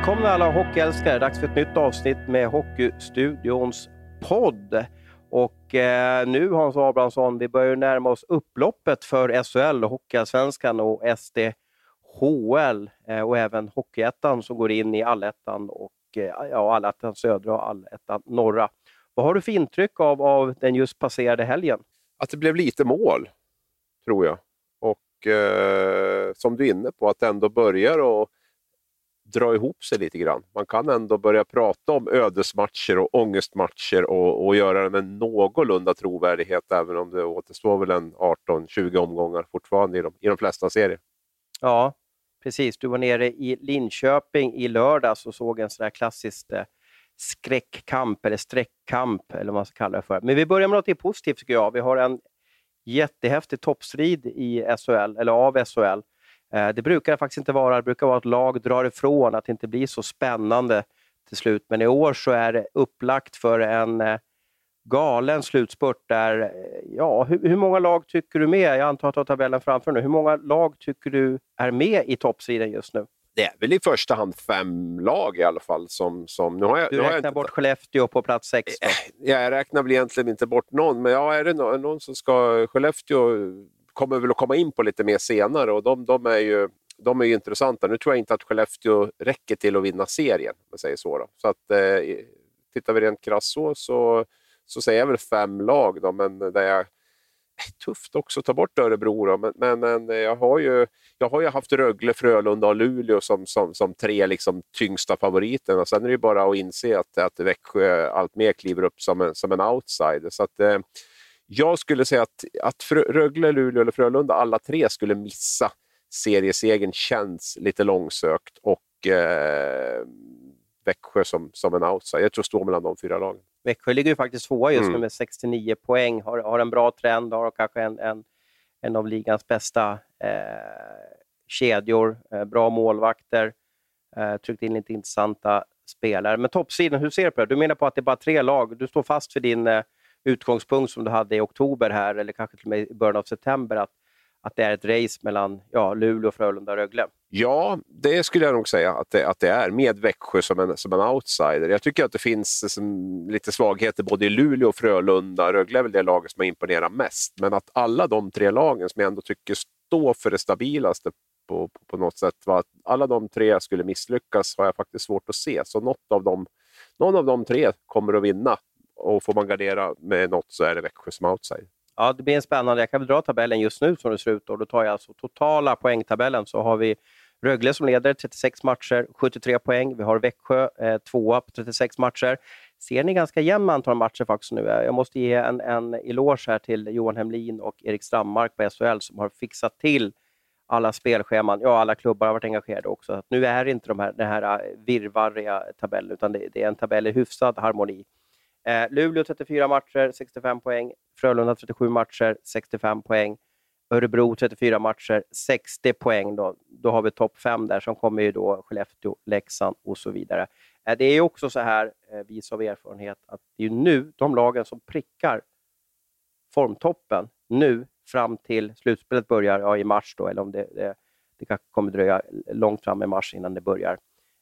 Välkomna alla hockeyälskare. Dags för ett nytt avsnitt med Hockeystudions podd. Och eh, nu Hans Abrahamsson, vi börjar närma oss upploppet för SHL, Hockeyallsvenskan och SDHL eh, och även Hockeyettan som går in i Allettan och eh, ja, Allettan södra och Allettan norra. Vad har du för intryck av, av den just passerade helgen? Att det blev lite mål, tror jag. Och eh, som du är inne på, att det ändå börjar och dra ihop sig lite grann. Man kan ändå börja prata om ödesmatcher och ångestmatcher och, och göra det med någorlunda trovärdighet, även om det återstår väl en 18-20 omgångar fortfarande i de, i de flesta serier. Ja, precis. Du var nere i Linköping i lördags och såg en sån där klassisk eh, skräckkamp eller sträckkamp, eller vad man ska kalla det för. Men vi börjar med något positivt tycker jag. Vi har en jättehäftig toppstrid i SHL, eller av SHL. Eh, det brukar det faktiskt inte vara. Det brukar vara att lag drar ifrån, att det inte blir så spännande till slut. Men i år så är det upplagt för en eh, galen slutspurt där, eh, ja, hur, hur, många lag tycker du med? Jag antar att du har tabellen framför nu. Hur många lag tycker du är med i toppstriden just nu? Det är väl i första hand fem lag i alla fall. Som, som, nu har jag, du räknar jag inte... bort Skellefteå på plats sex? Då. Jag räknar väl egentligen inte bort någon, men ja, är det någon som ska... Skellefteå kommer väl att komma in på lite mer senare och de, de är ju de är ju intressanta. Nu tror jag inte att Skellefteå räcker till att vinna serien, om jag säger så. Då. så att, eh, tittar vi rent krasst så, så, så säger jag väl fem lag, då, men det är tufft också att ta bort Örebro. Då. Men, men, men, jag, har ju, jag har ju haft Rögle, Frölunda och Luleå som, som, som tre liksom, tyngsta favoriterna. Sen är det ju bara att inse att, att Växjö alltmer kliver upp som en, som en outsider. Så att, eh, jag skulle säga att, att Rögle, Luleå eller Frölunda, alla tre skulle missa seriesegern känns lite långsökt och eh, Växjö som, som en outsider. Jag tror står mellan de fyra lagen. Växjö ligger ju faktiskt tvåa just mm. nu med 69 poäng, har, har en bra trend, har kanske en, en, en av ligans bästa eh, kedjor, eh, bra målvakter, eh, tryckt in lite intressanta spelare. Men toppsidan, hur ser du på det? Du menar på att det är bara tre lag, du står fast för din eh, utgångspunkt som du hade i oktober här, eller kanske till och med i början av september, att, att det är ett race mellan ja, Luleå, Frölunda och Rögle? Ja, det skulle jag nog säga att det, att det är, med Växjö som en, som en outsider. Jag tycker att det finns som, lite svagheter både i Luleå och Frölunda. Rögle är väl det laget som har imponerat mest, men att alla de tre lagen som jag ändå tycker står för det stabilaste på, på, på något sätt, va? att alla de tre skulle misslyckas har jag faktiskt svårt att se. Så något av dem, någon av de tre kommer att vinna och får man gardera med något så är det Växjö som outside. Ja, det blir en spännande. Jag kan väl dra tabellen just nu som det ser ut. Då, då tar jag alltså totala poängtabellen så har vi Rögle som leder 36 matcher, 73 poäng. Vi har Växjö eh, tvåa på 36 matcher. Ser ni ganska jämn antal matcher faktiskt nu. Jag måste ge en, en eloge här till Johan Hemlin och Erik Strandmark på SHL som har fixat till alla spelscheman. Ja, alla klubbar har varit engagerade också. Nu är det inte de här, den här eh, virrvarriga tabellen, utan det, det är en tabell i hyfsad harmoni. Eh, Luleå 34 matcher, 65 poäng. Frölunda 37 matcher, 65 poäng. Örebro 34 matcher, 60 poäng. Då, då har vi topp 5 där, som kommer ju då Skellefteå, Leksand och så vidare. Eh, det är också så här, eh, vis av erfarenhet, att det är nu de lagen som prickar formtoppen nu fram till slutspelet börjar ja, i mars, då, eller om det, det, det kommer dröja långt fram i mars innan det börjar.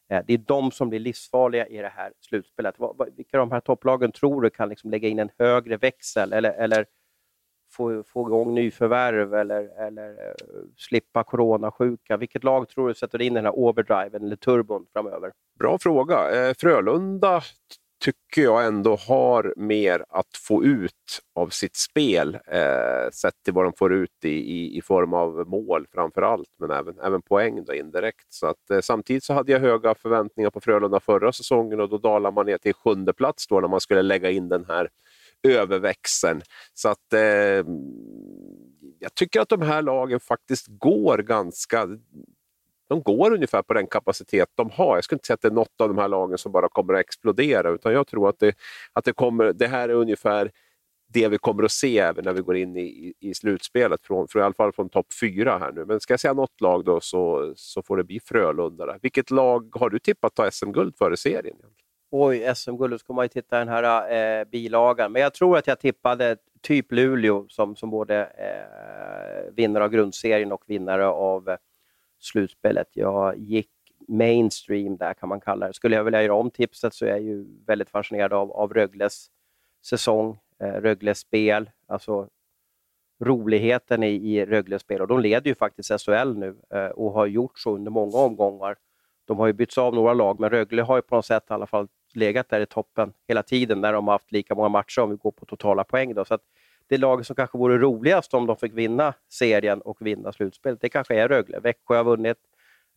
Eh, det är de som blir livsfarliga i det här slutspelet. Vilka av de här topplagen tror du kan liksom lägga in en högre växel eller, eller få, få igång nyförvärv eller, eller eh, slippa coronasjuka? Vilket lag tror du sätter in den här overdriven eller turbon framöver? Bra fråga. Eh, Frölunda tycker jag ändå har mer att få ut av sitt spel, eh, sett till vad de får ut i, i, i, form av mål framför allt, men även, även poäng då indirekt. Så att, eh, samtidigt så hade jag höga förväntningar på Frölunda förra säsongen och då dalade man ner till sjunde plats då när man skulle lägga in den här överväxeln. Så att eh, jag tycker att de här lagen faktiskt går ganska de går ungefär på den kapacitet de har. Jag skulle inte säga att det är något av de här lagen som bara kommer att explodera, utan jag tror att det, att det, kommer, det här är ungefär det vi kommer att se även när vi går in i, i slutspelet, från, från, i alla fall från topp fyra här nu. Men ska jag säga något lag då så, så får det bli Frölunda. Där. Vilket lag har du tippat ta SM-guld före serien? Oj, SM-guld, då ska man ju titta i den här eh, bilagan. Men jag tror att jag tippade typ Luleå som, som både eh, vinnare av grundserien och vinnare av slutspelet. Jag gick mainstream där kan man kalla det. Skulle jag vilja göra om tipset så är jag ju väldigt fascinerad av, av Rögles säsong, eh, Rögles spel, alltså roligheten i, i Rögles spel. Och de leder ju faktiskt SHL nu eh, och har gjort så under många omgångar. De har ju bytts av några lag, men Rögle har ju på något sätt i alla fall legat där i toppen hela tiden när de har haft lika många matcher om vi går på totala poäng. Då. Så att det laget som kanske vore roligast om de fick vinna serien och vinna slutspelet, det kanske är Rögle. Växjö har vunnit,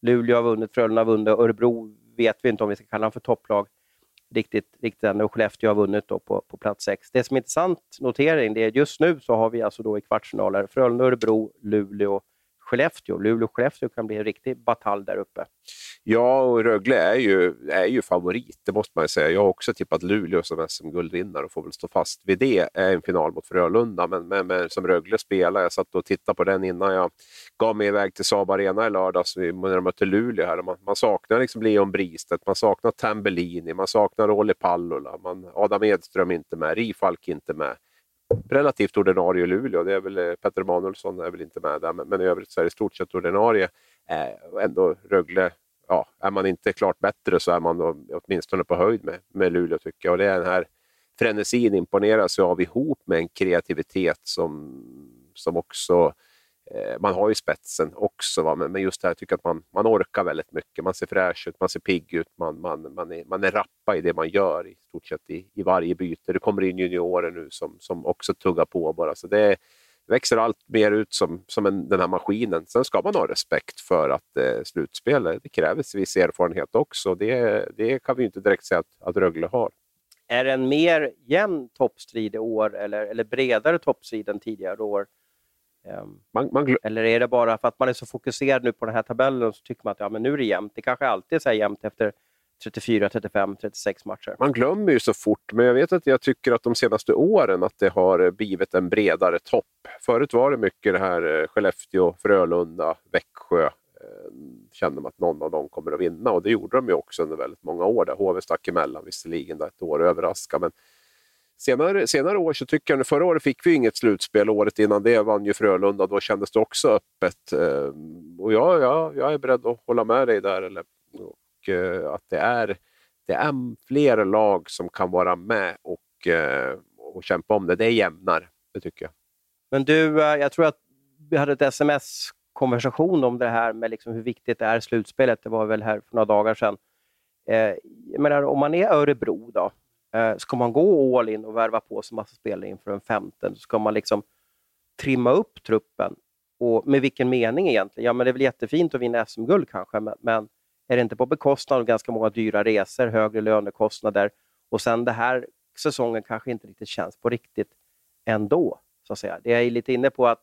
Luleå har vunnit, Frölunda har vunnit, Örebro vet vi inte om vi ska kalla dem för topplag riktigt, riktigt ännu. och Skellefteå har vunnit då på, på plats sex. Det som är intressant notering det är just nu så har vi alltså då i kvartsfinaler Frölunda, Örebro, Luleå, Skellefteå. Luleå-Skellefteå kan bli en riktig batalj där uppe. Ja, och Rögle är ju, är ju favorit, det måste man säga. Jag har också tippat Luleå som SM-guldvinnare och får väl stå fast vid det. är en final mot Frölunda, men, men, men som Rögle spelar, jag satt och tittade på den innan jag gav mig iväg till Saab Arena i lördags när de mötte Luleå. Här. Man, man saknar liksom Leon Bristedt, man saknar Tambellini, man saknar Olli Pallola, man, Adam Edström inte med, Rifalk inte med relativt ordinarie Luleå. Det är väl, eh, Petter Emanuelsson är väl inte med där, men, men i övrigt så är det i stort sett ordinarie. Eh, ändå Rögle, ja, är man inte klart bättre så är man då, åtminstone på höjd med, med Luleå tycker jag. Och det är den här frenesin imponeras jag av ihop med en kreativitet som, som också Eh, man har ju spetsen också, va? Men, just det här, jag tycker att man, man orkar väldigt mycket. Man ser fräsch ut, man ser pigg ut, man, man, man, är, man är rappa i det man gör i stort sett i, i varje byte. Det kommer in juniorer nu som, som också tuggar på bara. Så det växer allt mer ut som, som en, den här maskinen. Sen ska man ha respekt för att eh, slutspel, det krävs viss erfarenhet också. Det, det kan vi inte direkt säga att, att Rögle har. Är det en mer jämn toppstrid i år eller, eller bredare toppstrid än tidigare år? Ehm, man, man Eller är det bara för att man är så fokuserad nu på den här tabellen och så tycker man att ja, men nu är det jämnt. Det kanske alltid är så här jämnt efter 34, 35, 36 matcher. Man glömmer ju så fort, men jag vet att jag tycker att de senaste åren att det har blivit en bredare topp. Förut var det mycket det här eh, Skellefteå, Frölunda, Växjö. Eh, kände man att någon av dem kommer att vinna och det gjorde de ju också under väldigt många år. Där HV stack emellan visserligen där ett år överraskade, men Senare, senare år så tycker jag, förra året fick vi inget slutspel, året innan det vann ju Frölunda, då kändes det också öppet. Eh, och ja, ja, jag är beredd att hålla med dig där. Eller, och, eh, att det är, det är fler lag som kan vara med och, eh, och kämpa om det. Det är jämnare, det tycker jag. Men du, jag tror att vi hade ett sms-konversation om det här med liksom hur viktigt det är slutspelet. Det var väl här för några dagar sedan. Jag menar, om man är Örebro då, Eh, ska man gå all in och värva på sig massa spelare inför en femte, ska man liksom trimma upp truppen. Och med vilken mening egentligen? Ja, men det är väl jättefint att vinna SM-guld kanske, men, men, är det inte på bekostnad av ganska många dyra resor, högre lönekostnader och sen det här säsongen kanske inte riktigt känns på riktigt ändå. Så att säga. Det är lite inne på att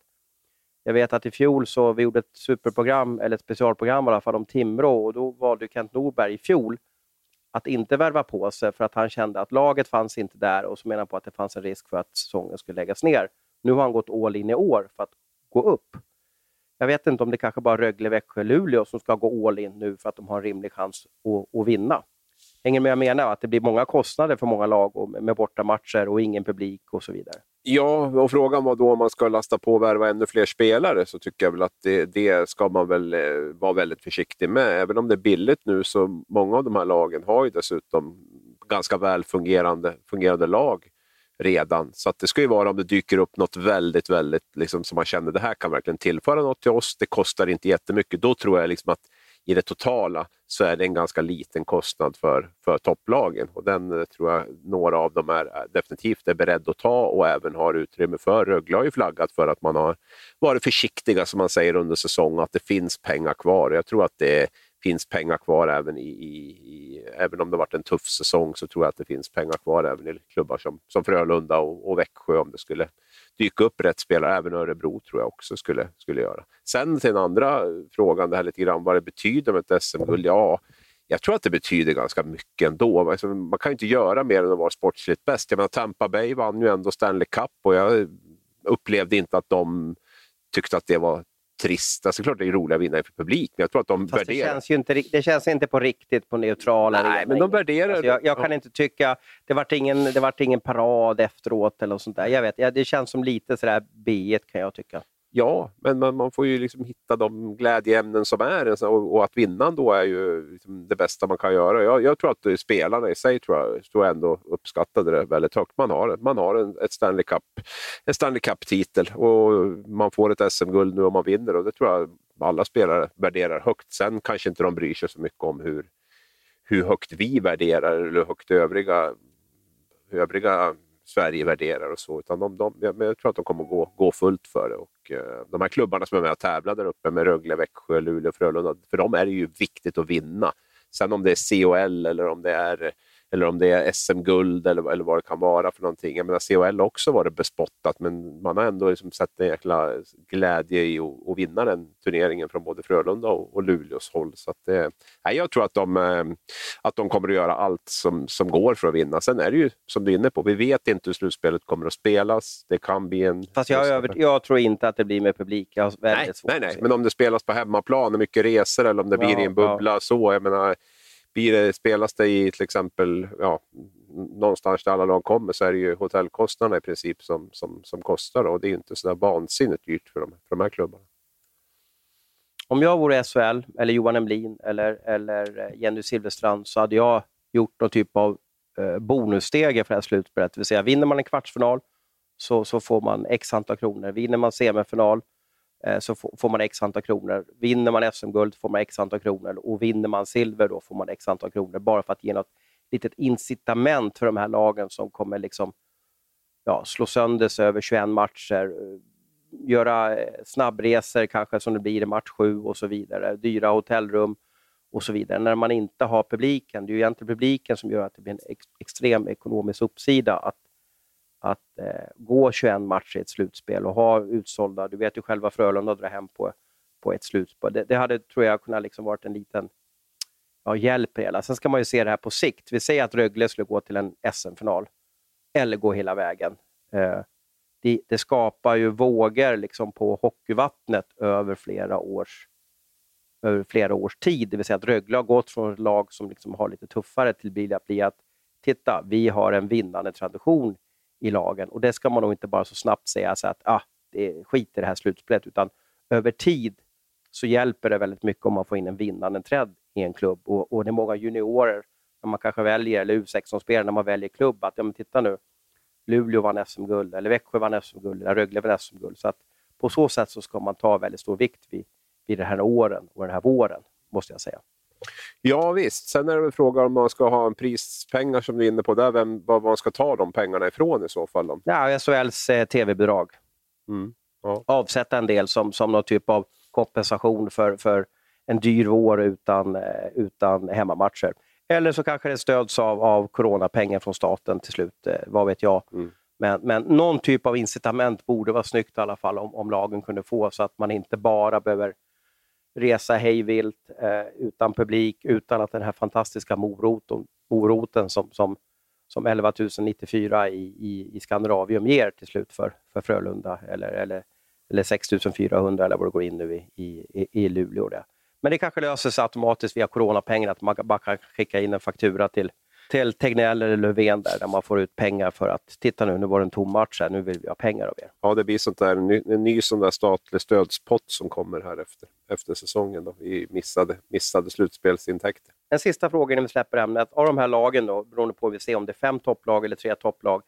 jag vet att i fjol så vi gjorde ett superprogram, eller ett specialprogram i alla fall, om Timrå och då valde Kent Norberg i fjol att inte värva på sig för att han kände att laget fanns inte där och så menar han på att det fanns en risk för att säsongen skulle läggas ner. Nu har han gått all in i år för att gå upp. Jag vet inte om det kanske bara Rögle, Växjö, Luleå som ska gå all in nu för att de har en rimlig chans att, att vinna. Hänger med jag menar? Att det blir många kostnader för många lag och med bortamatcher och ingen publik och så vidare. Ja, och frågan var då om man ska lasta på och värva ännu fler spelare så tycker jag väl att det, det, ska man väl eh, vara väldigt försiktig med. Även om det är billigt nu så många av de här lagen har ju dessutom ganska väl fungerande, fungerande lag redan. Så att det ska ju vara om det dyker upp något väldigt, väldigt liksom, som man känner det här kan verkligen tillföra något till oss. Det kostar inte jättemycket. Då tror jag liksom att i det totala så är det en ganska liten kostnad för, för topplagen. Och den eh, tror jag några av dem är, är definitivt är beredda att ta och även har utrymme för. Rögle har ju flaggat för att man har varit försiktiga som man säger under säsongen, att det finns pengar kvar. Jag tror att det finns pengar kvar även i, i, i, även om det varit en tuff säsong så tror jag att det finns pengar kvar även i klubbar som, som Frölunda och, och Växjö om det skulle dyka upp rätt spelare. Även Örebro tror jag också skulle, skulle göra. Sen till den andra frågan, det här lite grann vad det betyder med ett SM-guld. Ja, jag tror att det betyder ganska mycket ändå. Alltså, man kan inte göra mer än att vara sportsligt bäst. Jag menar, Tampa Bay vann ju ändå Stanley Cup och jag upplevde inte att de tyckte att det var trist. Alltså, klart det är roligt att vinna inför publik, men jag tror att de Fast värderar... Det känns, ju inte, det känns inte på riktigt på neutrala Nej, men de värderar... Alltså, jag, jag kan inte tycka... Det vart ingen, det vart ingen parad efteråt eller sånt där. Jag vet, det känns som lite sådär B kan jag tycka. Ja, men man, man får ju liksom hitta de glädjeämnen som är och, och att vinna då är ju liksom det bästa man kan göra. Jag, jag tror att spelarna i sig tror jag, tror jag ändå uppskattade det väldigt högt. Man har, man har en, ett Stanley Cup, en Stanley Cup-titel och man får ett SM-guld nu om man vinner och det tror jag alla spelare värderar högt. Sen kanske inte de bryr sig så mycket om hur, hur högt vi värderar eller hur högt övriga, övriga Sverige värderar och så. Utan de, de, jag, jag tror att de kommer gå, gå fullt för det. Och, eh, de här klubbarna som är med och tävlar där uppe med Rögle, Växjö, Luleå, Frölunda. För dem är det ju viktigt att vinna. Sen om det är COL eller om det är eller om det är SM-guld eller, eller vad det kan vara för någonting. Jag menar, CHL har också varit bespottat, men man har ändå liksom sett en jäkla glädje i att, att vinna den turneringen från både Frölunda och, och Luleås håll. Så att nej, jag tror att de, eh, att de kommer att göra allt som, som går för att vinna. Sen är det ju, som du är inne på, vi vet inte hur slutspelet kommer att spelas. Det kan bli en... Fast jag, över, jag tror inte att det blir med publik. Jag nej, nej, nej, men om det spelas på hemmaplan, mycket resor eller om det blir ja, i en bubbla, ja. så. Jag menar, blir det, spelas det i till exempel ja, någonstans där alla lag kommer så är det ju hotellkostnaderna i princip som, som, som kostar och det är inte sådär vansinnigt dyrt för de, för de här klubbarna. Om jag vore SHL, eller Johan Emlin eller, eller eh, Jenny Silverstrand så hade jag gjort någon typ av eh, bonusstege för det här slutspelet. Det vill säga, vinner man en kvartsfinal så, så får man x antal kronor. Vinner man semifinal Eh, Eh, så får man x antal kronor. Vinner man SM-guld får man x antal kronor och vinner man silver då får man x antal kronor. Bara för att ge något litet incitament för de här lagen som kommer liksom, ja, slå sönder sig över 21 matcher, eh, göra eh, snabbresor kanske som det blir i match 7 och så vidare, dyra hotellrum och så vidare. När man inte har publiken, det är ju egentligen publiken som gör att det blir en ex extrem ekonomisk uppsida att att eh, gå 21 matcher i ett slutspel och ha utsålda, du vet ju själva Frölunda drar hem på, på ett slutspel. Det, det hade, tror jag, kunnat liksom varit en liten ja, hjälp i hela. Sen ska man ju se det här på sikt. Vi säger att Rögle skulle gå till en SM-final eller gå hela vägen. Eh, det, det, skapar ju vågor liksom på hockeyvattnet över flera års över flera års tid. Det vill säga att Rögle har gått från ett lag som liksom har lite tuffare till att bli att titta, vi har en vinnande tradition i lagen. Och det ska man nog inte bara så snabbt säga så att ah, det är skit i det här slutspelet, utan över tid så hjälper det väldigt mycket om man får in en vinnande träd i en klubb. Och, och det är många juniorer, när man kanske väljer, eller U16-spelare, när man väljer klubb, att ja, men titta nu, Luleå vann SM-guld, eller Växjö vann SM-guld, eller Rögle vann SM-guld. Så att på så sätt så ska man ta väldigt stor vikt vid, vid den här åren och den här våren, måste jag säga. Ja visst, sen är det väl frågan om man ska ha en prispengar som du är inne på, där, vem, var man ska ta de pengarna ifrån i så fall? Då? Ja, SHLs eh, tv-bidrag. Mm. Ja. Avsätta en del som, som någon typ av kompensation för, för en dyr vår utan, eh, utan hemmamatcher. Eller så kanske det stöds av, av coronapengar från staten till slut, eh, vad vet jag. Mm. Men, men någon typ av incitament borde vara snyggt i alla fall om, om lagen kunde få så att man inte bara behöver resa hejvilt eh, utan publik, utan att den här fantastiska moroten, moroten som, som, som 11 094 i, i, i Skandinavium ger till slut för, för Frölunda, eller, eller, eller 6 400 eller vad det går in nu i, i, i Luleå. Det. Men det kanske löser sig automatiskt via coronapengarna, att man bara kan skicka in en faktura till till Tegnell eller Löfven där, där man får ut pengar för att titta nu, nu var det en tom match här, nu vill vi ha pengar av er. Ja, det blir sånt där, en, ny, en ny sån där statlig stödspott som kommer här efter, efter säsongen då, i missade, missade slutspelsintäkter. En sista fråga innan vi släpper ämnet. Av de här lagen, då, beroende på vi ser om det är fem topplag eller tre topplag,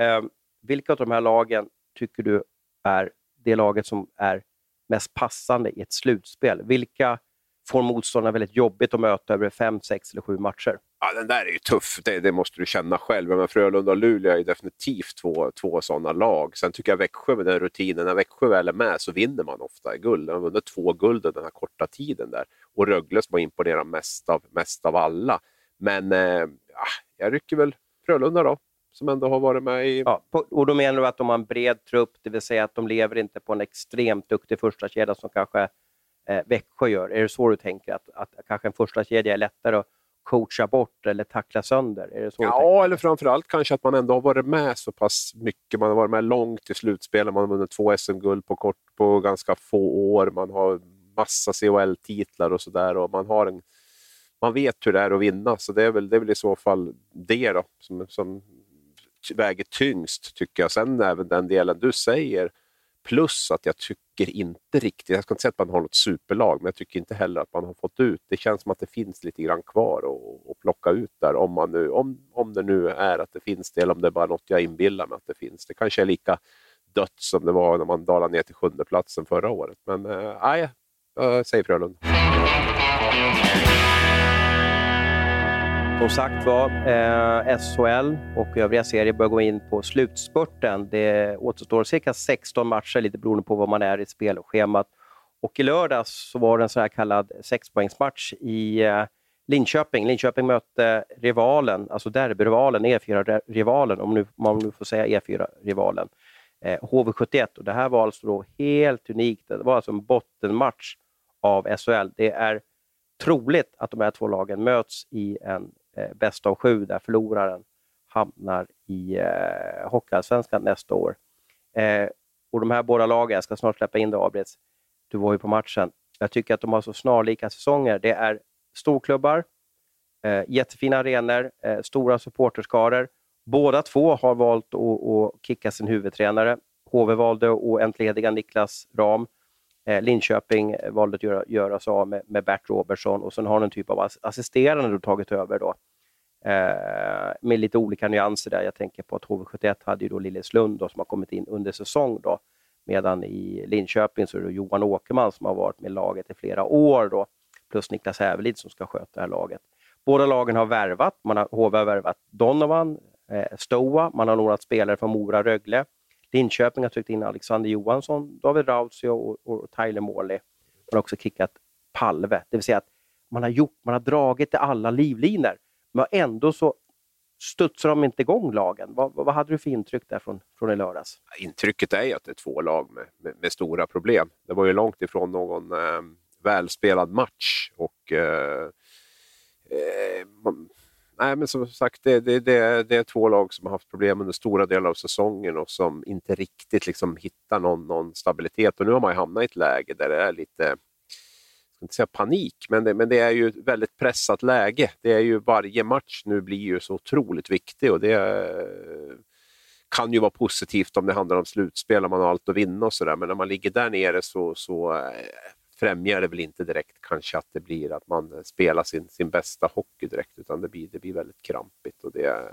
eh, vilka av de här lagen tycker du är det laget som är mest passande i ett slutspel? Vilka får motståndarna väldigt jobbigt att möta över fem, sex eller sju matcher? Ja, den där är ju tuff, det, det måste du känna själv. Men Frölunda och Luleå är definitivt två, två sådana lag. Sen tycker jag Växjö med den rutinen, när Växjö väl är med så vinner man ofta guld. De har vunnit två guld den här korta tiden där. Och Rögle som har imponerat mest av, mest av alla. Men eh, ja, jag rycker väl Frölunda då, som ändå har varit med i... Ja, och då menar du att de har en bred trupp, det vill säga att de lever inte på en extremt duktig första kedja som kanske eh, Växjö gör. Är det så du tänker? Att, att kanske en första kedja är lättare att coacha bort eller tackla sönder? Är det så ja, eller framförallt kanske att man ändå har varit med så pass mycket. Man har varit med långt i slutspelet. Man har vunnit två SM-guld på, på ganska få år. Man har massa CHL-titlar och sådär. Man, man vet hur det är att vinna, så det är väl, det är väl i så fall det då, som, som väger tyngst, tycker jag. Sen även den delen du säger, Plus att jag tycker inte riktigt, jag ska inte säga att man har något superlag, men jag tycker inte heller att man har fått ut, det känns som att det finns lite grann kvar att plocka ut där om, man nu, om, om det nu är att det finns det eller om det är bara något jag inbillar mig att det finns. Det kanske är lika dött som det var när man dalade ner till sjunde platsen förra året. Men eh, nej, äh, jag säger Frölunda. Som sagt var, eh, SHL och övriga serier börjar gå in på slutspurten. Det återstår cirka 16 matcher, lite beroende på var man är i spelschemat. Och i lördags så var det en så här kallad sexpoängsmatch i eh, Linköping. Linköping mötte rivalen, alltså derbyrivalen, E4-rivalen, om nu, man nu får säga E4-rivalen, eh, HV71. Och det här var alltså då helt unikt. Det var alltså en bottenmatch av SHL. Det är troligt att de här två lagen möts i en eh, bäst av sju där förloraren hamnar i eh, Hockeyallsvenskan nästa år. Eh, och de här båda lagen, jag ska snart släppa in dig Abrits, du var ju på matchen. Jag tycker att de har så snarlika säsonger. Det är storklubbar, eh, jättefina arenor, eh, stora supporterskaror. Båda två har valt att, att kicka sin huvudtränare. HV valde att entlediga Niklas Ram. Eh, Linköping eh, valde att göra, göra sig av med, med Bert Robertson och sen har en typ av assisterande du tagit över då. Eh, med lite olika nyanser där. Jag tänker på att HV71 hade ju då Lilleslund då, som har kommit in under säsong. Då. Medan i Linköping så är det Johan Åkerman som har varit med laget i flera år. Då, plus Niklas Hävelid som ska sköta det här laget. Båda lagen har värvat. Man har, HV har värvat Donovan, eh, Stoa, man har några spelare från Mora Rögle. Linköping har tryckt in Alexander Johansson, David Rautio och, och Tyler Morley. Man har också kickat Palve, det vill säga att man har, gjort, man har dragit i alla livlinor, men ändå så studsar de inte igång lagen. Vad, vad hade du för intryck där från, från i lördags? Intrycket är ju att det är två lag med, med, med stora problem. Det var ju långt ifrån någon eh, välspelad match och eh, eh, nej, men som sagt, det, det, det, det, är två lag som har haft problem under stora delar av säsongen och som inte riktigt liksom hittar någon, någon stabilitet. Och nu har man hamnat i ett läge där det är lite, jag ska inte säga panik, men det, men det är ju ett väldigt pressat läge. Det är ju varje match nu blir ju så otroligt viktig och det kan ju vara positivt om det handlar om slutspel om man har allt att vinna och sådär. Men när man ligger där nere så, så eh, främjar det väl inte direkt kanske att det blir att man spelar sin, sin bästa hockey direkt, utan det blir, det blir väldigt krampigt. Och det,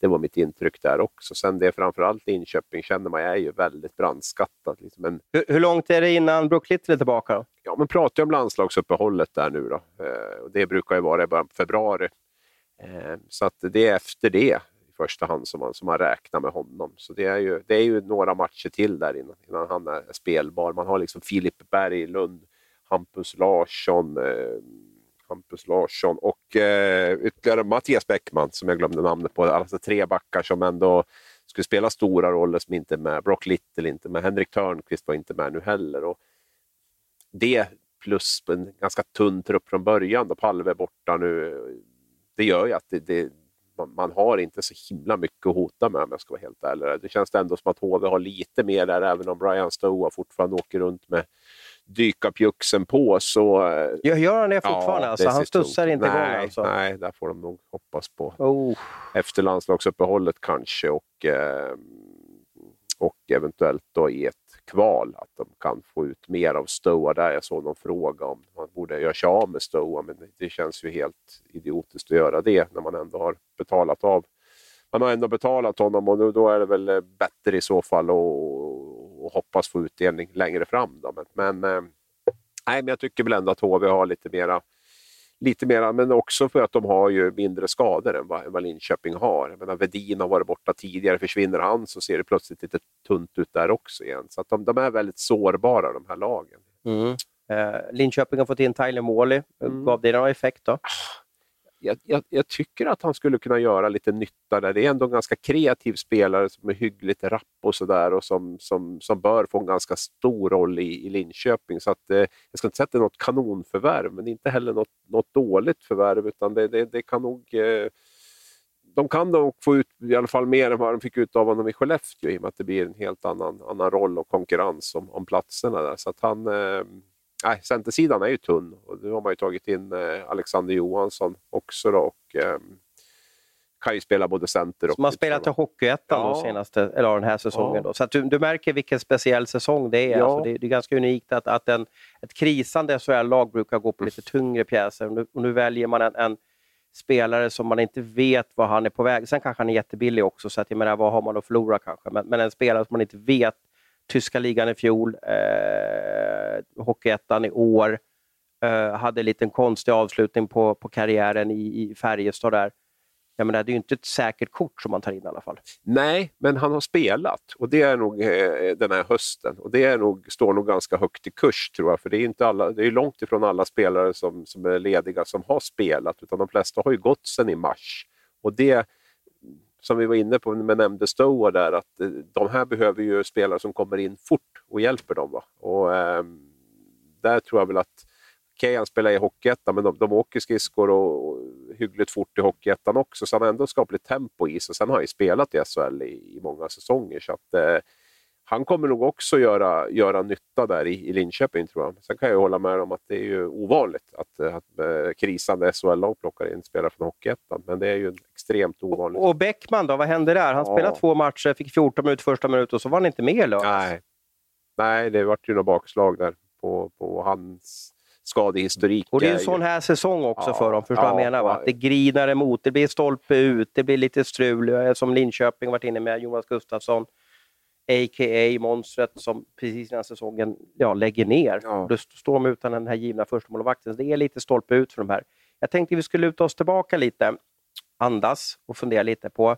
det var mitt intryck där också. Sen det framförallt Linköping känner man är ju väldigt brandskattat. Liksom. Men, hur, hur, långt är det innan Brook Little är tillbaka? Då? Ja, men pratar om landslagsuppehållet där nu då. Eh, det brukar ju vara i början på februari. Eh, så att det är efter det i första hand som man, som man räknar med honom. Så det är ju, det är ju några matcher till där innan, innan han är spelbar. Man har liksom Filip Berglund Hampus Larsson, eh, Hampus Larsson och eh, ytterligare Mattias Bäckman som jag glömde namnet på. Alltså tre backar som ändå skulle spela stora roller som inte är med. Brock Little inte med. Henrik Törnqvist var inte med nu heller. Och det plus en ganska tunn trupp från början, då Palve är borta nu, det gör ju att det, det, man, man, har inte så himla mycket att hota med om jag ska vara helt ärlig. Det känns ändå som att HV har lite mer där, även om Brian Stoa fortfarande åker runt med dyka pjuxen på så... Ja, gör han det fortfarande? Ja, alltså, han studsar inte nej, igång alltså? Nej, där får de nog hoppas på. Oh. Efter landslagsuppehållet kanske och, eh, och eventuellt då i ett kval, att de kan få ut mer av Stoa där. Jag såg någon fråga om man borde göra sig av med Stoa, men det känns ju helt idiotiskt att göra det när man ändå har betalat av man har ändå betalat honom och då är det väl bättre i så fall att och hoppas få utdelning längre fram. Då. Men, men, eh, nej, men jag tycker väl ändå att HV har lite mera, lite mera, men också för att de har ju mindre skador än vad, än vad Linköping har. Jag menar, Vedin har varit borta tidigare, försvinner han så ser det plötsligt lite tunt ut där också igen. Så de, de är väldigt sårbara de här lagen. Mm. Eh, Linköping har fått in Tyler Morley. Mm. Gav det någon effekt då? Jag, jag, jag, tycker att han skulle kunna göra lite nytta där. Det är ändå en ganska kreativ spelare som är hyggligt rapp och sådär och som, som, som bör få en ganska stor roll i, i Linköping. Så att, eh, jag ska inte säga att det är något kanonförvärv, men inte heller något, något dåligt förvärv, utan det, det, det kan nog eh, de kan nog få ut i alla fall mer än vad de fick ut av honom i Skellefteå i och med att det blir en helt annan, annan roll och konkurrens om, om platserna där. Så att han, eh, nej, centersidan är ju tunn och nu har man ju tagit in eh, Alexander Johansson också då, och eh, kan ju spela både center och... Som har spelat i Hockeyettan ja. senaste, eller den här säsongen. Ja. Då. Så du, du, märker vilken speciell säsong det är. Ja. Alltså det, det, är ganska unikt att, att en, ett krisande SHL-lag brukar gå på lite tyngre pjäser. Och nu, och nu väljer man en, en, spelare som man inte vet var han är på väg. Sen kanske han är jättebillig också, så att jag menar, vad har man att förlora kanske? Men, men en spelare som man inte vet. Tyska ligan i fjol, eh, Hockeyettan i år. Eh, hade en liten konstig avslutning på, på karriären i, i Färjestad där. Jag menar, det är ju inte ett säkert kort som man tar in i alla fall. Nej, men han har spelat och det är nog eh, den här hösten. Och det är nog, står nog ganska högt i kurs tror jag, för det är, inte alla, det är långt ifrån alla spelare som, som är lediga som har spelat, utan de flesta har ju gått sedan i mars. Och det, som vi var inne på med nämnde Stoa där, att eh, de här behöver ju spelare som kommer in fort och hjälper dem. Va? Och, eh, där tror jag väl att okej, han spelar i Hockeyettan, men de, de åker skridskor och, och hyggligt fort i Hockeyettan också, så han har ändå skapligt tempo i sig. Sen har han ju spelat i SHL i, i många säsonger, så att, eh, han kommer nog också göra, göra nytta där i, i Linköping, tror jag. Sen kan jag hålla med om att det är ju ovanligt att, att äh, krisande SHL-lag plockar in spelare från Hockeyettan, men det är ju extremt ovanligt. Och, Bäckman då, vad hände där? Han ja. spelade två matcher, fick 14 minuter första minuten och så var han inte med i Nej. Nej, det vart ju något bakslag där på, på hans skadehistorik. Och det är en sån här säsong också ja, för dem, förstår du ja, vad jag menar? Va? Det grinar emot, det blir stolpe ut, det blir lite strul, som Linköping varit inne med, Jonas Gustafsson, a.k.a. monstret som precis innan säsongen ja, lägger ner. Ja. Då står de utan den här givna förstemålvakten. Det är lite stolpe ut för de här. Jag tänkte vi skulle luta oss tillbaka lite, andas och fundera lite på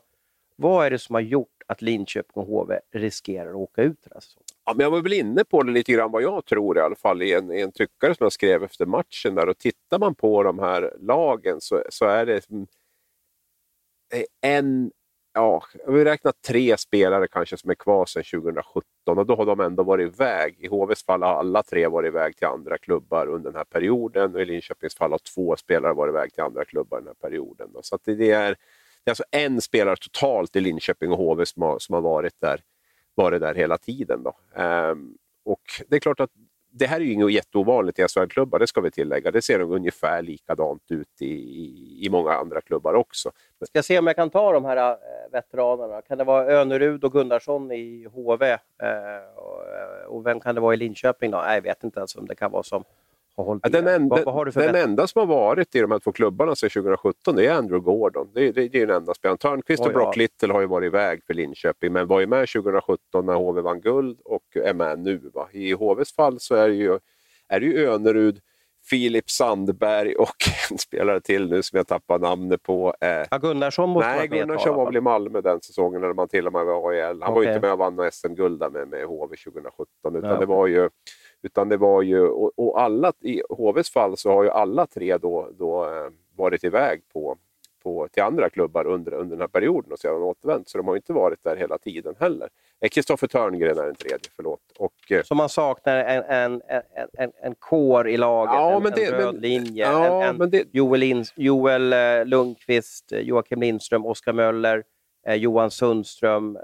vad är det som har gjort att Linköping och HV riskerar att åka ut den här säsongen? Ja, men jag var väl inne på det lite grann vad jag tror i alla fall i en, i en tyckare som jag skrev efter matchen. där och Tittar man på de här lagen så, så är det en, ja, vi räknar tre spelare kanske som är kvar sedan 2017 och då har de ändå varit iväg. I HVs fall har alla tre varit iväg till andra klubbar under den här perioden och i Linköpings fall har två spelare varit iväg till andra klubbar den här perioden. Så det, det, är, det är alltså en spelare totalt i Linköping och HV som har, som har varit där varit där hela tiden. Då. Ehm, och det är klart att det här är ju inget jätteovanligt i SHL-klubbar, det ska vi tillägga. Det ser nog ungefär likadant ut i, i, i många andra klubbar också. Ska jag se om jag kan ta de här eh, veteranerna. Kan det vara Önerud och Gunnarsson i HV? Eh, och, eh, och, vem kan det vara i Linköping? Då? Nej, jag vet inte ens vem det kan vara som har hållit den enda, vad, vad har den enda som har varit i de här två klubbarna sedan 2017 det är Andrew Gordon. Det, det, det är den enda spelaren. Törnqvist och Brock ja. Little har ju varit iväg för Linköping men var ju med 2017 när HV vann guld och är med nu. Va? I HVs fall så är det ju, är det ju Önerud, Filip Sandberg och en spelare till nu som jag tappar namnet på. Eh, ja, Gunnarsson måste Nej, Gunnarsson var väl i Malmö den säsongen när man till och med var AHL. Han okay. var ju inte med och vann SM-guld med, med HV 2017 utan ja. det var ju utan det var ju, och, och, alla, i HVs fall så har ju alla tre då, då eh, varit iväg på, på, till andra klubbar under, under den här perioden och sedan återvänt. Så de har inte varit där hela tiden heller. Eh, Kristoffer Törngren är den tredje, förlåt. Och, eh, så man saknar en, en, en, en, en kår i laget, ja, en, men det, en röd men, linje. Ja, en, en det... Joel, In, Joel Lundqvist, Joakim Lindström, Oskar Möller, eh, Johan Sundström. Eh,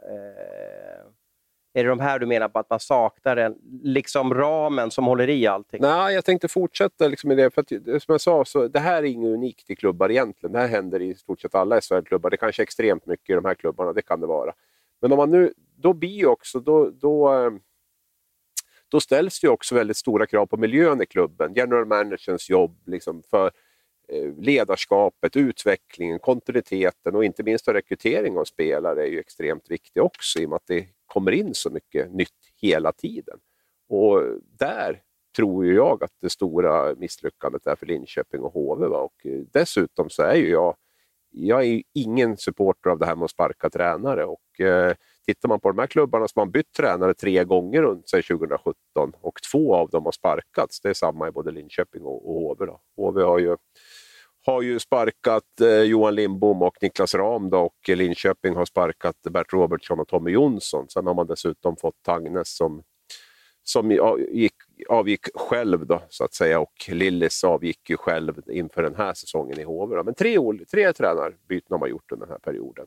är det de här du menar på att man saknar en, liksom ramen som håller i allting? Nej, jag tänkte fortsätta liksom med det. För att, som jag sa, så det här är inget unikt i klubbar egentligen. Det här händer i stort sett alla SHL-klubbar. Det kanske är extremt mycket i de här klubbarna, det kan det vara. Men om man nu, då blir också, då, då, eh, då ställs det också väldigt stora krav på miljön i klubben. General managerns jobb liksom för eh, ledarskapet, utvecklingen, kontinuiteten och inte minst rekrytering av spelare är ju extremt viktig också i och med att det kommer in så mycket nytt hela tiden. Och där tror ju jag att det stora misslyckandet är för Linköping och HV. Va? Och eh, dessutom så är ju jag, jag är ingen supporter av det här med att sparka tränare. Och, eh, tittar man på de här klubbarna som har bytt tränare tre gånger sedan 2017 och två av dem har sparkats. Det är samma i både Linköping och, och HV. Då. HV har ju har ju sparkat eh, Johan Lindbom och Niklas Ram då, och Linköping har sparkat Bert Robertsson och Tommy Jonsson. Sen har man dessutom fått Tagnes som, som gick, avgick själv då, så att säga och Lillis avgick ju själv inför den här säsongen i HV. Men tre, tre tränarbyten har man gjort under den här perioden.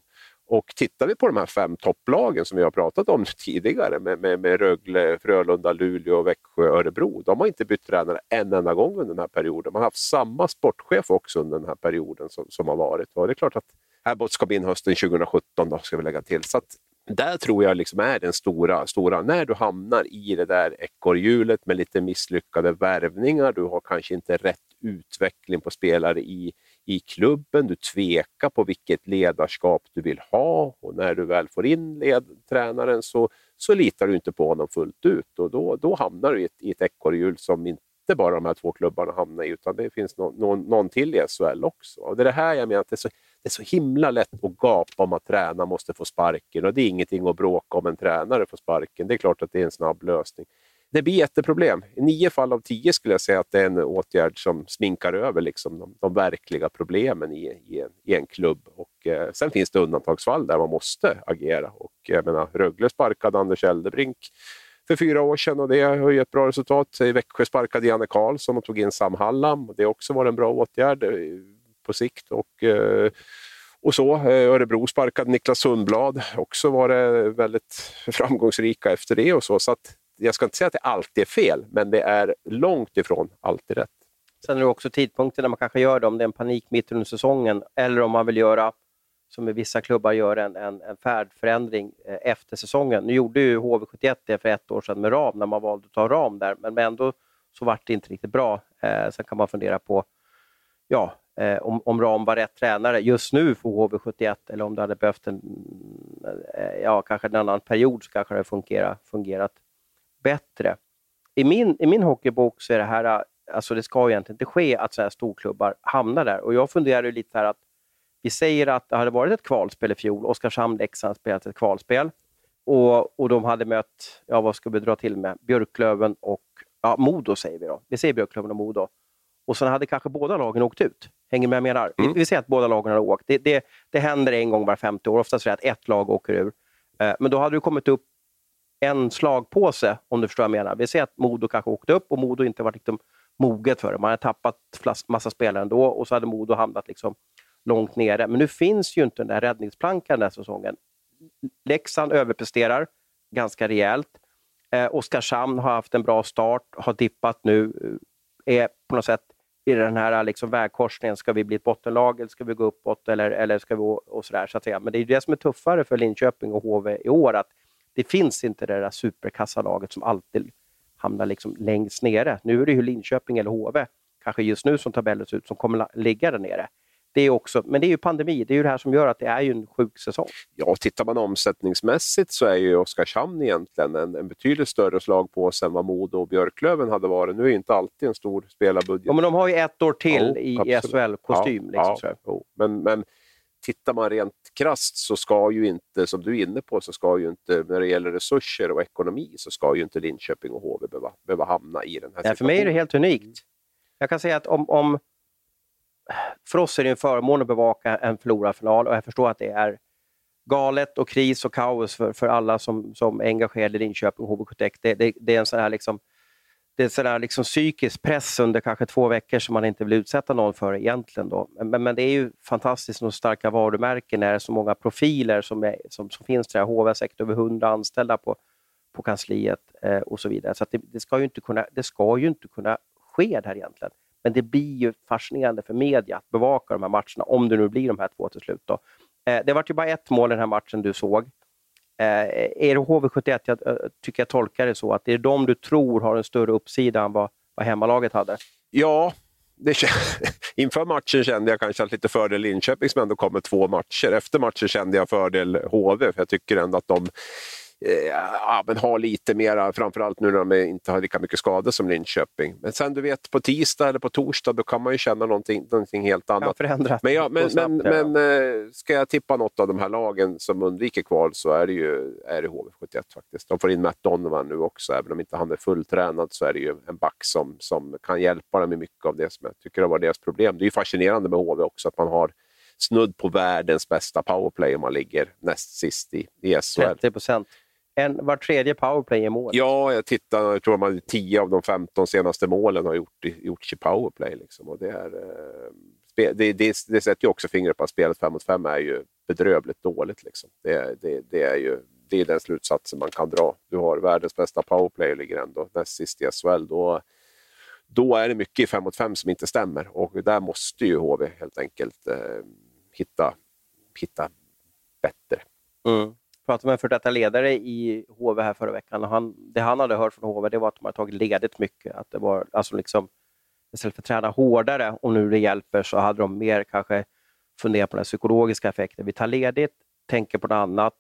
Och tittar vi på de här fem topplagen som vi har pratat om tidigare med, med, med Rögle, Frölunda, Luleå, Växjö, Örebro. De har inte bytt tränare en enda gång under den här perioden. Man har haft samma sportchef också under den här perioden som, som har varit. Och det är klart att Abbott ska bli in hösten 2017, då, ska vi lägga till. Så att, där tror jag liksom är den stora, stora, när du hamnar i det där ekorrhjulet med lite misslyckade värvningar, du har kanske inte rätt utveckling på spelare i, i klubben, du tvekar på vilket ledarskap du vill ha och när du väl får in led, tränaren så, så litar du inte på honom fullt ut och då, då hamnar du i ett, i ett ekorrhjul som inte bara de här två klubbarna hamnar i utan det finns no, no, någon till i SHL också. Och det är det här jag menar att det är så det är så himla lätt att gapa om att tränaren måste få sparken och det är ingenting att bråka om en tränare får sparken. Det är klart att det är en snabb lösning. Det blir jätteproblem. I nio fall av tio skulle jag säga att det är en åtgärd som sminkar över liksom de, de verkliga problemen i, i, en, i en klubb. Och, eh, sen finns det undantagsfall där man måste agera. Och, eh, jag menar, Rögle sparkade Anders Eldebrink för fyra år sedan och det har ju ett bra resultat. I Växjö sparkade Janne Karlsson och tog in Sam Hallam. Det har också varit en bra åtgärd eh, på sikt. Och, eh, och så. Eh, Örebro sparkade Niklas Sundblad, också var det väldigt framgångsrika efter det. och så. så att, jag ska inte säga att det alltid är fel, men det är långt ifrån alltid rätt. Sen är det också tidpunkten när man kanske gör det, om det är en panik mitt under säsongen, eller om man vill göra, som i vissa klubbar gör, en, en, en färdförändring eh, efter säsongen. Nu gjorde ju HV71 det för ett år sedan med ram, när man valde att ta ram där, men ändå så vart det inte riktigt bra. Eh, sen kan man fundera på ja, eh, om, om Ram var rätt tränare just nu för HV71 eller om det hade behövt en, eh, ja, kanske en annan period så kanske det hade fungerat, fungerat bättre. I min, I min hockeybok så är det här, alltså det ska egentligen inte ske att sådana här storklubbar hamnar där. Och jag funderar lite här att vi säger att det hade varit ett kvalspel i fjol. Oskarshamn-Leksand spelat ett kvalspel. Och, och de hade mött, ja vad ska vi dra till med, Björklöven och ja, Modo säger vi då. Vi säger Björklöven och Modo och sen hade kanske båda lagen åkt ut. Hänger med jag menar? Mm. Vi, vi säger att båda lagen har åkt. Det, det, det händer en gång var femte år. Oftast är det att ett lag åker ur. Eh, men då hade det kommit upp en slagpåse, om du förstår vad jag menar. Vi säger att Modo kanske åkte upp och Modo inte varit liksom moget för det. Man hade tappat massa spelare ändå och så hade Modo hamnat liksom långt nere. Men nu finns ju inte den där räddningsplankan den här säsongen. Leksand överpresterar ganska rejält. Eh, Oskarshamn har haft en bra start, har dippat nu, eh, är på något sätt i den här liksom vägkorsningen, ska vi bli ett bottenlag eller ska vi gå uppåt? Eller, eller ska vi, och sådär, så att säga. Men det är det som är tuffare för Linköping och HV i år, att det finns inte det där superkassalaget som alltid hamnar liksom längst nere. Nu är det ju Linköping eller HV, kanske just nu som tabellen ser ut, som kommer ligga där nere. Det är också, men det är ju pandemi, det är ju det här som gör att det är ju en sjuk säsong. Ja, tittar man omsättningsmässigt så är ju Oskarshamn egentligen en, en betydligt större slagpåse än vad Modo och Björklöven hade varit. Nu är ju inte alltid en stor spelarbudget. Ja, men de har ju ett år till ja, i SHL-kostym. Ja, liksom, ja, men, men tittar man rent krast så ska ju inte, som du är inne på, så ska ju inte, när det gäller resurser och ekonomi, så ska ju inte Linköping och HV behöva, behöva hamna i den här situationen. för mig är det helt unikt. Jag kan säga att om, om för oss är det en förmån att bevaka en förlorarfinal och jag förstår att det är galet och kris och kaos för, för alla som, som är engagerade i Linköping och HV71. Det, det, det, är en sån här liksom, det är sån liksom psykisk press under kanske två veckor som man inte vill utsätta någon för egentligen. Då. Men, men det är ju fantastiskt med starka varumärken när det är så många profiler som, är, som, som finns där. HV har säkert över 100 anställda på, på kansliet eh, och så vidare. Så det, det, ska ju inte kunna, det ska ju inte kunna ske där egentligen. Men det blir ju fascinerande för media att bevaka de här matcherna, om det nu blir de här två till slut. Då. Eh, det var ju bara ett mål i den här matchen du såg. Eh, är det HV71, jag eh, tycker jag tolkar det så, att det är de du tror har en större uppsida än vad, vad hemmalaget hade? Ja, det, inför matchen kände jag kanske att lite fördel Linköping som ändå kommer två matcher. Efter matchen kände jag fördel HV, för jag tycker ändå att de ja, men ha lite mera, framförallt nu när de inte har lika mycket skador som Linköping. Men sen du vet, på tisdag eller på torsdag då kan man ju känna någonting, någonting helt annat. Men, ja, men, men, men äh, ska jag tippa något av de här lagen som undviker kval så är det ju är det HV71 faktiskt. De får in Matt Donovan nu också, även om inte han är fulltränad så är det ju en back som, som kan hjälpa dem med mycket av det som jag tycker har varit deras problem. Det är ju fascinerande med HV också att man har snudd på världens bästa powerplay om man ligger näst sist i, i SHL. 30 procent en, var tredje powerplay i mål. Ja, jag tittar, jag tror att 10 av de 15 senaste målen har gjort, gjorts i powerplay. Liksom. Och det, är, eh, det, det, det sätter ju också fingret på att spelet 5 mot 5 är ju bedrövligt dåligt. Liksom. Det, det, det, är ju det är den slutsatsen man kan dra. Du har världens bästa powerplay och ligger ändå näst sist i SHL. Då, då är det mycket i 5 mot 5 som inte stämmer och där måste ju HV helt enkelt eh, hitta hitta bättre. Mm. Pratade med en för detta ledare i HV här förra veckan och han, det han hade hört från HV det var att de hade tagit ledigt mycket. Att det var, alltså liksom, istället för att träna hårdare, om nu det hjälper, så hade de mer kanske funderat på den psykologiska effekten. Vi tar ledigt, tänker på något annat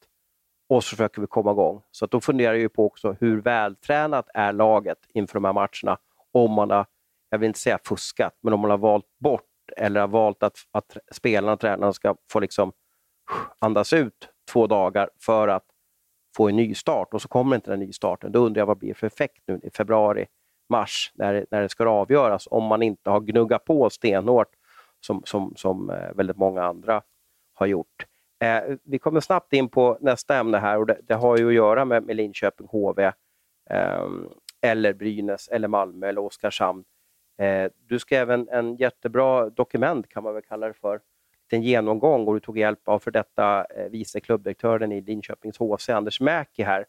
och så försöker vi komma igång. Så då funderar jag på också hur vältränat är laget inför de här matcherna om man har, jag vill inte säga fuskat, men om man har valt bort eller har valt att, att spelarna och tränarna ska få liksom andas ut två dagar för att få en ny start och så kommer inte den nystarten. Då undrar jag vad det blir för effekt nu i februari, mars när, när det ska avgöras om man inte har gnuggat på stenhårt som, som, som eh, väldigt många andra har gjort. Eh, vi kommer snabbt in på nästa ämne här och det, det har ju att göra med, med Linköping, HV, eh, eller Brynäs, eller Malmö eller Oskarshamn. Eh, du skrev en, en jättebra dokument, kan man väl kalla det för, en genomgång och du tog hjälp av för detta eh, vice klubbdirektören i Linköpings HC, Anders Mäki här.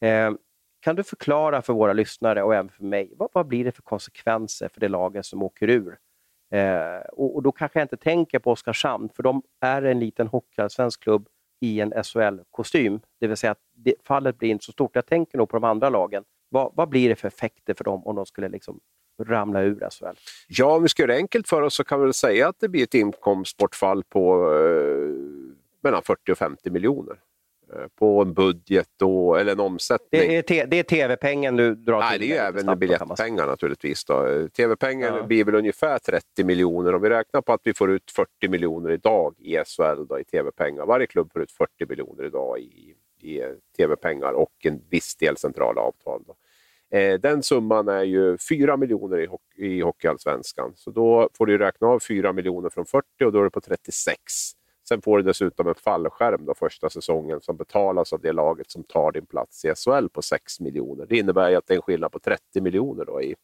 Eh, kan du förklara för våra lyssnare och även för mig, vad, vad blir det för konsekvenser för det laget som åker ur? Eh, och, och, då kanske jag inte tänker på Oskarshamn, för de är en liten hockeyallsvensk klubb i en SHL-kostym. Det vill säga att det, fallet blir inte så stort. Jag tänker nog på de andra lagen. Vad, vad blir det för effekter för dem om de skulle liksom ramla ur SHL? Ja, om vi ska göra det enkelt för oss så kan vi väl säga att det blir ett inkomstbortfall på eh, mellan 40 och 50 miljoner eh, på en budget då, eller en omsättning. Det är, det är tv-pengen du drar Nej, till? det är ju även biljettpengar naturligtvis. Tv-pengen ja. blir väl ungefär 30 miljoner. Om vi räknar på att vi får ut 40 miljoner idag i SHL då, i tv-pengar. Varje klubb får ut 40 miljoner idag i, i tv-pengar och en viss del centrala avtal. Då. Eh, den summan är ju 4 miljoner i, hockey, i Hockeyallsvenskan. Så då får du räkna av 4 miljoner från 40 och då är det på 36. Sen får du dessutom en fallskärm då första säsongen som betalas av det laget som tar din plats i SHL på 6 miljoner. Det innebär ju att det är en skillnad på 30 miljoner då i,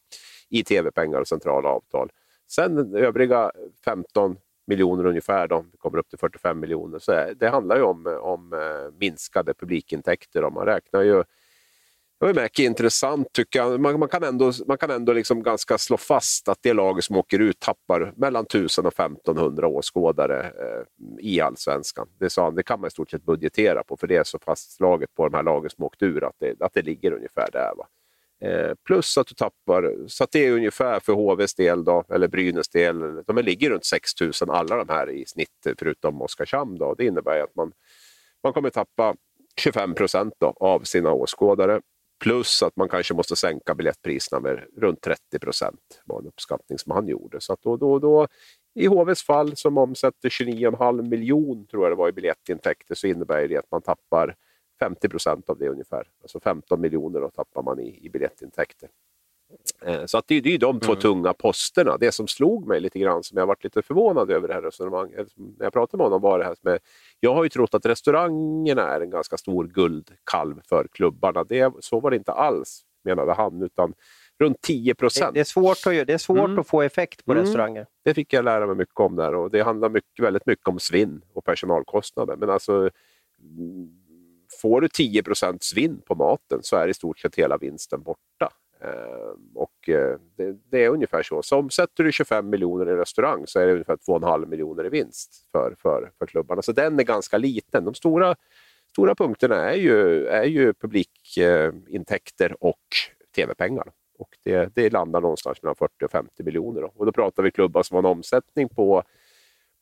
i tv-pengar och centrala avtal. Sen övriga 15 miljoner ungefär, då, vi kommer upp till 45 miljoner, så det handlar ju om, om eh, minskade publikintäkter. Då. Man räknar ju det var mycket intressant tycker jag. Man, man, kan ändå, man kan ändå liksom ganska slå fast att det laget som åker ut tappar mellan 1000 och 1500 åskådare eh, i allsvenskan. Det, sa han, det kan man i stort sett budgetera på för det är så fastslaget på de här lagen som åkt ur att det, att det ligger ungefär där. Va? Eh, plus att du tappar, så att det är ungefär för HVs del, då, eller Brynäs del, de ligger runt 6000 alla de här i snitt förutom Oskarshamn. Då. Det innebär att man, man kommer tappa 25 procent av sina åskådare. Plus att man kanske måste sänka biljettpriserna med runt 30 procent, var en uppskattning som han gjorde. Så att då, då, då, I HVs fall, som omsätter 29,5 miljoner tror jag det var i biljettintäkter, så innebär det att man tappar 50 procent av det ungefär. Alltså 15 miljoner då tappar man i, i biljettintäkter. Eh, så att det, det är de två mm. tunga posterna. Det som slog mig lite grann, som jag varit lite förvånad över det här resonemanget, när jag pratade med honom var det här med, jag har ju trott att restaurangerna är en ganska stor guldkalv för klubbarna. Det, så var det inte alls, menade han, utan runt 10 procent. Det, det, är svårt, att, det är svårt mm. att få effekt på mm. restauranger. Det fick jag lära mig mycket om där och det handlar mycket, väldigt mycket om svinn och personalkostnader. Men alltså, får du 10% svinn på maten så är i stort sett hela vinsten borta. Eh, och eh, det, det, är ungefär så. Så omsätter du 25 miljoner i restaurang så är det ungefär 2,5 miljoner i vinst för, för, för klubbarna. Så den är ganska liten. De stora, stora punkterna är ju, är ju publikintäkter och tv-pengar. Och det, det landar någonstans mellan 40 och 50 miljoner. Då. Och då pratar vi klubbar som har en omsättning på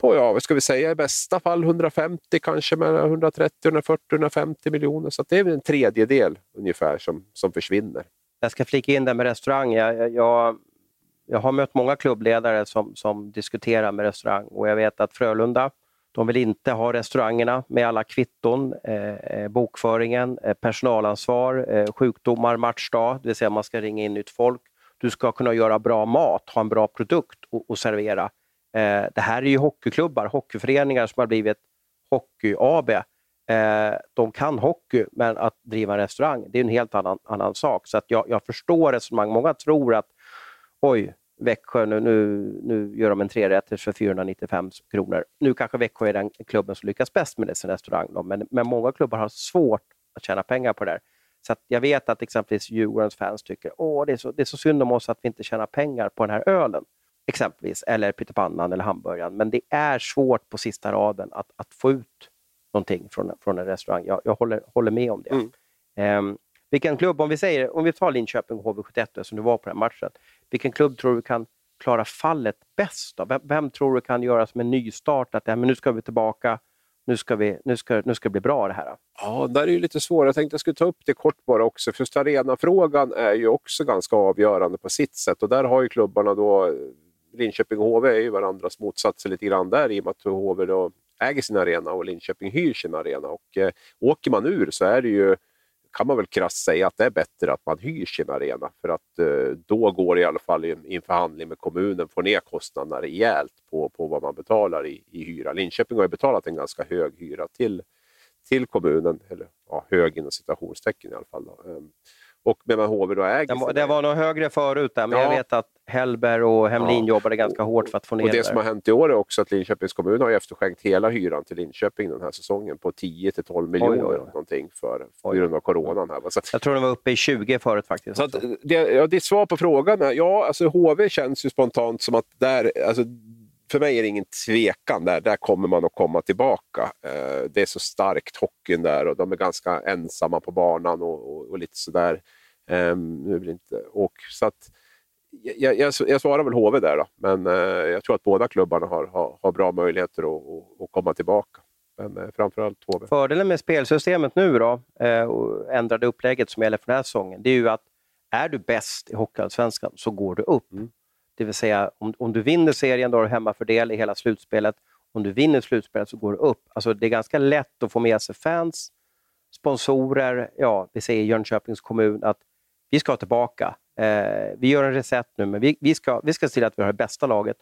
på, ja, vad ska vi säga, i bästa fall 150, kanske mellan 130, 140, 150 miljoner. Så det är väl en tredjedel ungefär som, som försvinner. Jag ska flika in det med restaurang. Jag, jag, jag har mött många klubbledare som, som diskuterar med restaurang och jag vet att Frölunda, de vill inte ha restaurangerna med alla kvitton, eh, eh, bokföringen, eh, personalansvar, eh, sjukdomar, matchdag, det vill säga man ska ringa in nytt folk. Du ska kunna göra bra mat, ha en bra produkt och, och servera. Eh, det här är ju hockeyklubbar, hockeyföreningar som har blivit Hockey AB Eh, de kan hockey, men att driva en restaurang, det är en helt annan, annan sak. Så att jag, jag förstår resonemang. Många tror att oj, Växjö, nu, nu, nu gör de en trerätters för 495 kronor. Nu kanske Växjö är den klubben som lyckas bäst med sin restaurang, då, men, men många klubbar har svårt att tjäna pengar på det där. Så jag vet att exempelvis Djurgårdens fans tycker att det, är så, det är så synd om oss att vi inte tjänar pengar på den här ölen. exempelvis, eller pyttipannan eller hamburgaren. Men det är svårt på sista raden att, att få ut någonting från, från en restaurang. Jag, jag håller, håller med om det. Mm. Um, vilken klubb, om vi säger, om vi tar Linköping och HV71 som du var på den matchen, vilken klubb tror du kan klara fallet bäst? Vem, vem tror du kan göra som en nystart, att ja, men nu ska vi tillbaka, nu ska, vi, nu ska, nu ska det bli bra det här? Ja, där är ju lite svårare. Jag tänkte jag skulle ta upp det kort bara också, just arenafrågan är ju också ganska avgörande på sitt sätt och där har ju klubbarna då Linköping och HV är ju varandras motsatser lite grann där i och med att HV då äger sin arena och Linköping hyr sin arena. Och, eh, åker man ur så är det ju kan man väl krasst säga att det är bättre att man hyr sin arena. För att eh, då går det i alla fall i en förhandling med kommunen få ner kostnaderna rejält på, på vad man betalar i, i hyra. Linköping har ju betalat en ganska hög hyra till, till kommunen, eller ja, hög inom citationstecken i alla fall. Då. Ehm, och HV då äger... Det var, det var nog högre förut där, men ja. jag vet att Hellberg och Hemlin ja. jobbade ganska hårt för att få ner och det. Det som har hänt i år är också att Linköpings kommun har efterskänkt hela hyran till Linköping den här säsongen på 10 till 12 miljoner oj, oj, oj. någonting för, på grund av coronan. Här. Så, jag tror den var uppe i 20 förut faktiskt. Så att, det, ja, ditt svar på frågan är, ja, alltså HV känns ju spontant som att där, alltså, för mig är det ingen tvekan där. Där kommer man att komma tillbaka. Eh, det är så starkt hockeyn där och de är ganska ensamma på banan och, och, och lite sådär. Um, nu vill inte, och, så att, jag, jag, jag svarar väl HV där, då, men uh, jag tror att båda klubbarna har, har, har bra möjligheter att, att, att komma tillbaka. Men uh, framförallt HV. Fördelen med spelsystemet nu då, uh, och ändrade upplägget som gäller för den här säsongen, det är ju att är du bäst i Hockeyallsvenskan så går du upp. Mm. Det vill säga, om, om du vinner serien då har du hemmafördel i hela slutspelet. Om du vinner slutspelet så går du upp. Alltså, det är ganska lätt att få med sig fans, sponsorer, ja, vi säger Jönköpings kommun, att vi ska tillbaka. Eh, vi gör en reset nu, men vi, vi, ska, vi ska se till att vi har det bästa laget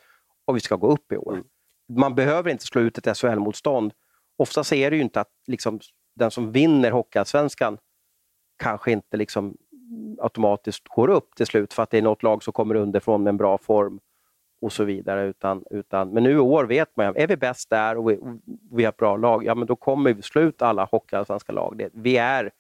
och vi ska gå upp i år. Mm. Man behöver inte slå ut ett SHL-motstånd. Oftast är det ju inte att liksom, den som vinner Hockeyallsvenskan kanske inte liksom automatiskt går upp till slut för att det är något lag som kommer underifrån med en bra form och så vidare. Utan, utan, men nu i år vet man ju, är vi bäst där och vi, och vi har ett bra lag, ja men då kommer vi slå ut alla hockeyallsvenska lag. Det, vi är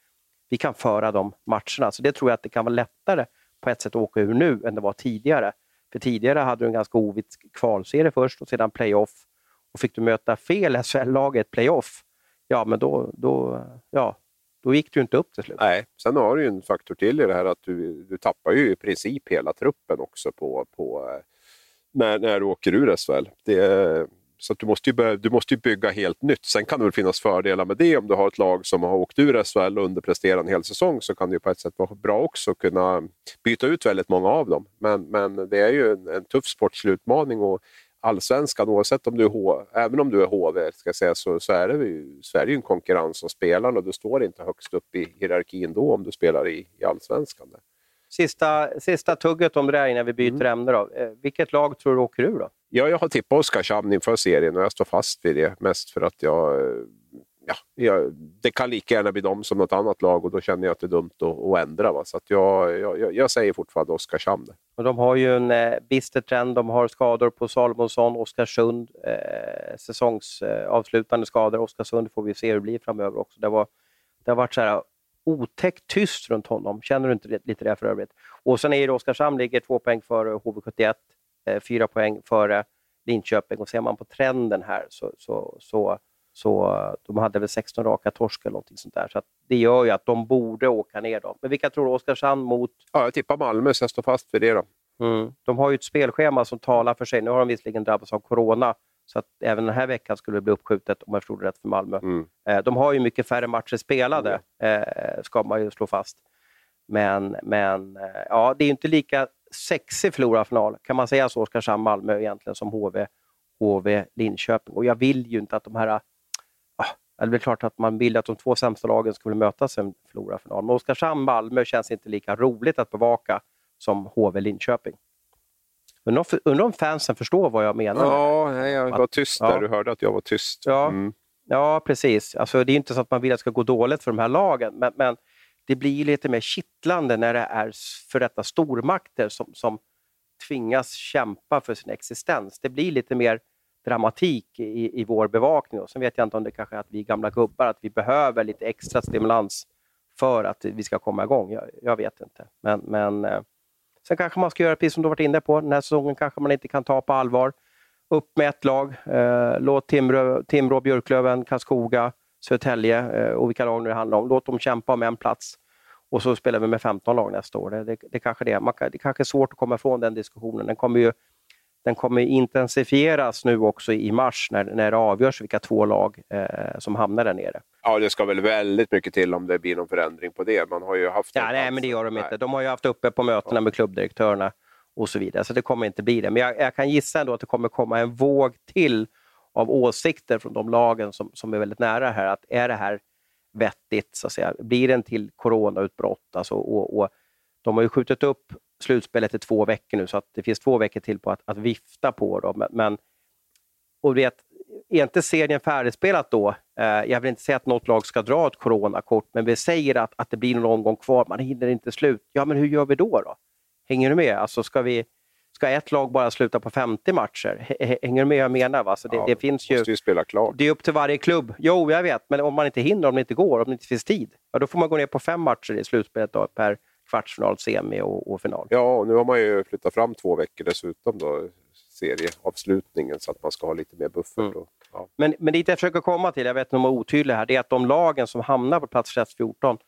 vi kan föra de matcherna. Så det tror jag att det kan vara lättare på ett sätt att åka ur nu än det var tidigare. För tidigare hade du en ganska ovitt kvalserie först och sedan playoff. Och fick du möta fel SHL-lag i ett playoff, ja men då, då, ja, då gick du inte upp till slut. Nej, sen har du ju en faktor till i det här att du, du tappar ju i princip hela truppen också på, på eh, när, när du åker ur SHL. Det, så du måste, ju du måste ju bygga helt nytt. Sen kan det väl finnas fördelar med det om du har ett lag som har åkt ur SHL och underpresterat en hel säsong så kan det ju på ett sätt vara bra också att kunna byta ut väldigt många av dem. Men, men det är ju en, en tuff sportslig utmaning och allsvenskan, oavsett om du är H, även om du är HV, ska säga, så, så, är det ju, så är det ju en konkurrens om spelarna och du står inte högst upp i hierarkin då om du spelar i, i allsvenskan. Sista, sista tugget om det där innan vi byter mm. ämne. Då. Eh, vilket lag tror du åker ur då? Ja, jag har tippat Oskarshamn inför serien och jag står fast vid det. Mest för att jag... Ja, jag, det kan lika gärna bli dem som något annat lag och då känner jag att det är dumt att, att ändra. Va? Så att jag, jag, jag säger fortfarande Oskarshamn. Och de har ju en eh, bister trend. De har skador på Salomonsson, Oskarsund. Eh, säsongsavslutande eh, skador. Oskarsund får vi se hur det blir framöver också. Det, var, det har varit så här otäckt tyst runt honom. Känner du inte lite det för övrigt? Och sen är det Oskarshamn ligger två poäng före HV71, eh, fyra poäng före Linköping. Och ser man på trenden här så, så, så, så de hade väl 16 raka torsk eller någonting sånt där. Så det gör ju att de borde åka ner. Då. Men vilka tror du Oskarshamn mot? Ja, jag tippar Malmö, så jag står fast vid det. Då. Mm. De har ju ett spelschema som talar för sig. Nu har de visserligen drabbats av corona, så att även den här veckan skulle det bli uppskjutet om jag förstod det rätt för Malmö. Mm. Eh, de har ju mycket färre matcher spelade, mm. eh, ska man ju slå fast. Men, men eh, ja, det är inte lika sexig förlorarfinal, kan man säga så, Oskarshamn-Malmö egentligen, som HV, HV Linköping. Och jag vill ju inte att de här... Det är klart att man vill att de två sämsta lagen skulle mötas i en förlorarfinal, men Oskarshamn-Malmö känns inte lika roligt att bevaka som HV Linköping. Undrar om fansen förstår vad jag menar? Ja, nej, jag var tyst där. Ja. Du hörde att jag var tyst. Ja, mm. ja precis. Alltså, det är inte så att man vill att det ska gå dåligt för de här lagen, men, men det blir lite mer kittlande när det är för detta stormakter som, som tvingas kämpa för sin existens. Det blir lite mer dramatik i, i vår bevakning. Och sen vet jag inte om det kanske är att vi gamla gubbar, att vi behöver lite extra stimulans för att vi ska komma igång. Jag, jag vet inte. Men, men eh, Sen kanske man ska göra precis som du varit inne på, den här säsongen kanske man inte kan ta på allvar. Upp med ett lag, eh, låt Timrå, Timrå, Björklöven, Karlskoga, Södertälje eh, och vilka lag nu det handlar om, låt dem kämpa om en plats. Och så spelar vi med 15 lag nästa år. Det, det, det kanske det. Man, det kanske är svårt att komma ifrån den diskussionen. Den kommer ju den kommer intensifieras nu också i mars när, när det avgörs vilka två lag eh, som hamnar där nere. Ja, det ska väl väldigt mycket till om det blir någon förändring på det. Man har ju haft... Ja, nej, men det gör de inte. De har ju haft uppe på mötena ja. med klubbdirektörerna och så vidare, så det kommer inte bli det. Men jag, jag, kan gissa ändå att det kommer komma en våg till av åsikter från de lagen som, som är väldigt nära här. Att är det här vettigt? Så att säga? Blir det en till coronautbrott? Alltså, och, och de har ju skjutit upp slutspelet i två veckor nu, så att det finns två veckor till på att, att vifta på. Dem. Men, och vet, är inte serien färdigspelat då? Eh, jag vill inte säga att något lag ska dra ett coronakort, men vi säger att, att det blir någon omgång kvar, man hinner inte slut. Ja, men hur gör vi då? då? Hänger du med? Alltså, ska, vi, ska ett lag bara sluta på 50 matcher? Hänger du med vad jag menar? Va? Så det, ja, det finns ju, ju spela klart. Det är upp till varje klubb. Jo, jag vet, men om man inte hinner, om det inte går, om det inte finns tid, ja, då får man gå ner på fem matcher i slutspelet då, per kvartsfinal, semi och, och final. Ja, och nu har man ju flyttat fram två veckor dessutom då, serieavslutningen så att man ska ha lite mer buffert. Mm. Ja. men, men dit jag försöker komma till, jag vet att de är otydliga här, det är att de lagen som hamnar på plats 14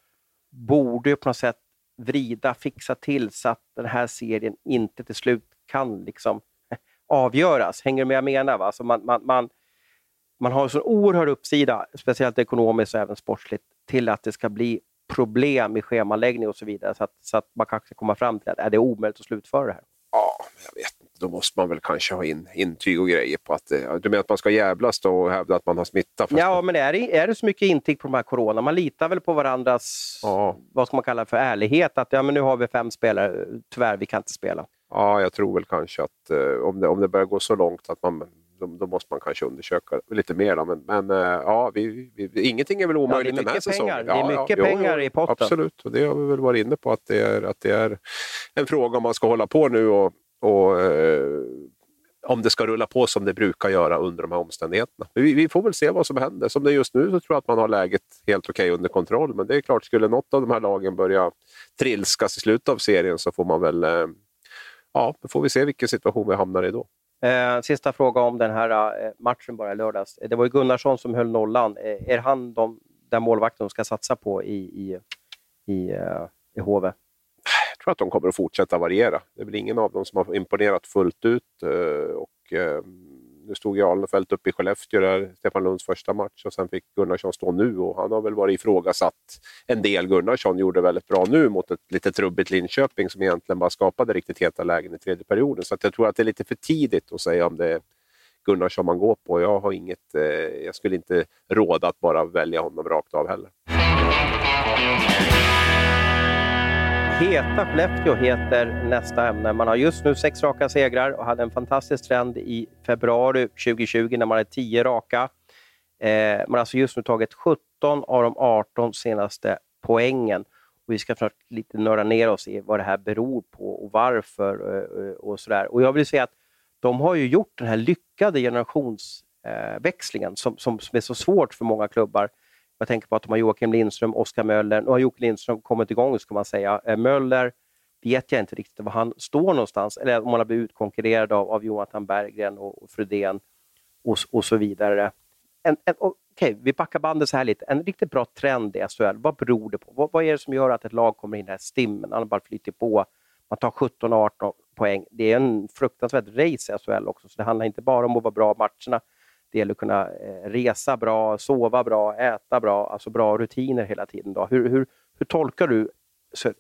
borde på något sätt vrida, fixa till så att den här serien inte till slut kan liksom avgöras. Hänger du med jag menar? Va? Alltså man, man, man, man har en så oerhörd uppsida, speciellt ekonomiskt och även sportsligt, till att det ska bli problem i schemaläggning och så vidare. Så att, så att man kanske komma fram till att är det omöjligt att slutföra det här. Ja, jag vet inte. Då måste man väl kanske ha in intyg och grejer på att... Du menar att man ska jävlas då och hävda att man har smitta? Ja, men är det, är det så mycket intyg på de här corona? Man litar väl på varandras, ja. vad ska man kalla för ärlighet? Att ja, men nu har vi fem spelare, tyvärr, vi kan inte spela. Ja, jag tror väl kanske att eh, om, det, om det börjar gå så långt att man då, då, måste man kanske undersöka lite mer. Då. Men, men eh, ja, vi, vi, ingenting är väl omöjligt ja, den här säsongen. det är mycket ja, pengar jo, i potten. Absolut, och det har vi väl varit inne på att det är, att det är en fråga om man ska hålla på nu och, och eh, om det ska rulla på som det brukar göra under de här omständigheterna. Vi, vi, får väl se vad som händer. Som det är just nu så tror jag att man har läget helt okej okay under kontroll. Men det är klart, skulle något av de här lagen börja trilskas i slutet av serien så får man väl... Eh, ja, då får vi se vilken situation vi hamnar i då. Eh, sista fråga om den här eh, matchen bara i lördags. Eh, det var ju Gunnarsson som höll nollan. Eh, är han de, den målvakten de ska satsa på i, i, i, eh, i HV? Jag tror att de kommer att fortsätta variera. Det är väl ingen av dem som har imponerat fullt ut. Eh, och, eh, nu stod ju Alnefelt uppe i Skellefteå, där, Stefan Lunds första match, och sen fick Gunnarsson stå nu och han har väl varit ifrågasatt en del. Gunnarsson gjorde väldigt bra nu mot ett lite trubbigt Linköping som egentligen bara skapade riktigt heta lägen i tredje perioden. Så jag tror att det är lite för tidigt att säga om det är Gunnarsson man går på. Jag, har inget, eh, jag skulle inte råda att bara välja honom rakt av heller. Heta Skellefteå heter nästa ämne. Man har just nu sex raka segrar och hade en fantastisk trend i februari 2020 när man hade tio raka. Eh, man har alltså just nu tagit 17 av de 18 senaste poängen. Och vi ska snart lite nörda ner oss i vad det här beror på och varför. Eh, och sådär. Och jag vill säga att de har ju gjort den här lyckade generationsväxlingen eh, som, som, som är så svårt för många klubbar. Jag tänker på att de har Joakim Lindström, Oskar Möller. Nu har Joakim Lindström kommit igång, ska man säga. Eh, Möller vet jag inte riktigt var han står någonstans, eller om han har blivit utkonkurrerad av, av Jonathan Berggren och, och Fredén och, och så vidare. En, en, okay, vi backar bandet så här lite. En riktigt bra trend i SHL, vad beror det på? Vad, vad är det som gör att ett lag kommer in i den här stimmen? Han bara flyter på. Man tar 17-18 poäng. Det är en fruktansvärt race i SHL också, så det handlar inte bara om att vara bra i matcherna. Det gäller att kunna eh, resa bra, sova bra, äta bra, alltså bra rutiner hela tiden. Då. Hur, hur, hur tolkar du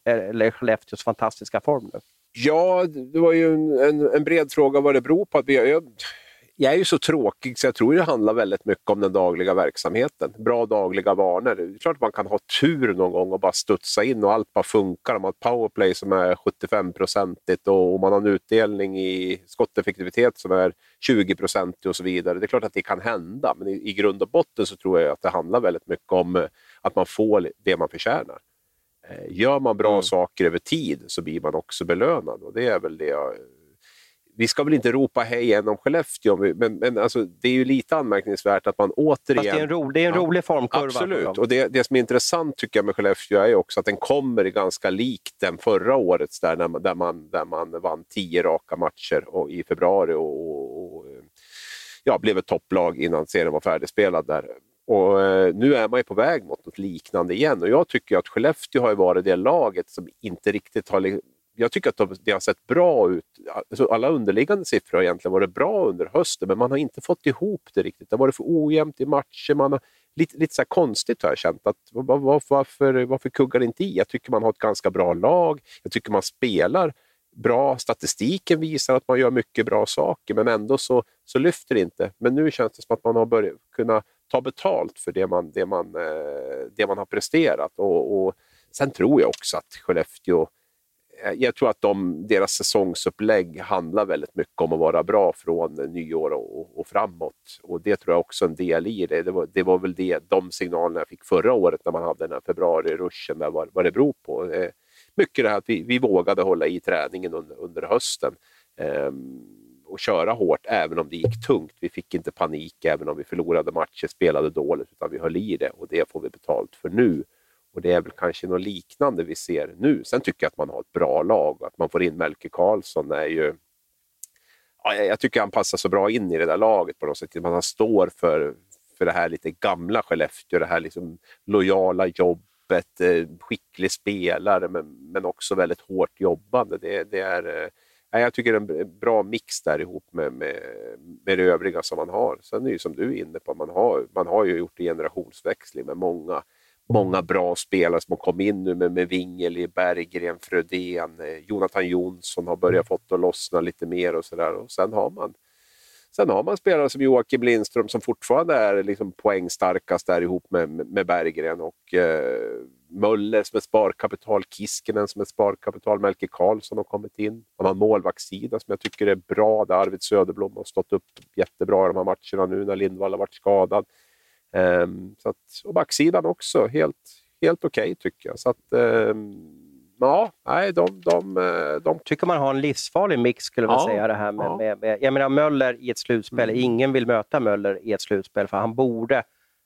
eh, Skellefteås fantastiska form nu? Ja, det var ju en, en, en, bred fråga vad det beror på. Att vi, jag, jag är ju så tråkig så jag tror det handlar väldigt mycket om den dagliga verksamheten. Bra dagliga vanor. Det är klart att man kan ha tur någon gång och bara studsa in och allt bara funkar. Man har ett powerplay som är 75-procentigt och man har en utdelning i skotteffektivitet som är 20-procentig och så vidare. Det är klart att det kan hända, men i, i grund och botten så tror jag att det handlar väldigt mycket om eh, att man får det man förtjänar. Eh, gör man bra mm. saker över tid så blir man också belönad och det är väl det jag vi ska väl inte ropa hej än om Skellefteå, men, men alltså, det är ju lite anmärkningsvärt att man återigen... Fast det är en, ro, det är en ja, rolig formkurva. Absolut, och det, det som är intressant tycker jag med Skellefteå är också att den kommer ganska likt den förra årets där, man, där, man, där man vann tio raka matcher och, i februari och, och ja, blev ett topplag innan serien var färdigspelad där. Och eh, nu är man ju på väg mot något liknande igen och jag tycker att Skellefteå har varit det laget som inte riktigt har... Jag tycker att det har sett bra ut. Alltså alla underliggande siffror har egentligen varit bra under hösten men man har inte fått ihop det riktigt. Det har varit för ojämnt i matcher. Man har, lite, lite så konstigt har jag känt. Att, var, varför, varför kuggar det inte i? Jag tycker man har ett ganska bra lag. Jag tycker man spelar bra. Statistiken visar att man gör mycket bra saker men ändå så, så lyfter det inte. Men nu känns det som att man har börjat kunna ta betalt för det man, det man, eh, det man har presterat. Och, och Sen tror jag också att Skellefteå Eh, jag tror att de, deras säsongsupplägg handlar väldigt mycket om att vara bra från nyår och, och framåt. Och Det tror jag också är en del i det. Det var, det var väl det, de signalerna jag fick förra året när man hade den här februari-ruschen, vad, vad det beror på. Eh, mycket det här att vi, vi vågade hålla i träningen under, under hösten. eh, och köra hårt även om det gick tungt. Vi fick inte panik även om vi förlorade matcher, spelade dåligt, utan vi höll i det och det får vi betalt för nu. Och det är väl kanske något liknande vi ser nu. Sen tycker jag att man har ett bra lag och att man får in Melke Karlsson är ju... Ja, jag tycker han passar så bra in i det där laget på något sätt. Man står för, för det här lite gamla Skellefteå, det här liksom lojala jobbet, eh, skicklig spelare men, men också väldigt hårt jobbande. Det, det är eh, jag tycker det är en bra mix där ihop med, med, med det övriga som man har. Sen är det ju som du är inne på, man har, man har ju gjort en generationsväxling med många, många bra spelare som har kommit in nu med, med Wingeli, Berggren, Frödén, eh, Jonathan Jonsson har börjat fått att lossna lite mer och sådär. Sen har man Sen har man spelare som Joakim Lindström som fortfarande är liksom poängstarkast där ihop med, med Berggren och eh, Möller som ett sparkapital, Kiskinen som ett sparkapital, Melke Karlsson har kommit in. Man har en målvaktssida som jag tycker är bra, där Arvid Söderblom har stått upp jättebra i de här matcherna nu när Lindvall har varit skadad. Um, så att, och backsidan också, helt, helt okej okay, tycker jag. Så att, um, ja, nej, de, de, de... tycker man har en livsfarlig mix skulle jag ja, säga. Det här med, ja. med, med, jag menar Möller i ett slutspel, mm. ingen vill möta Möller i ett slutspel för han borde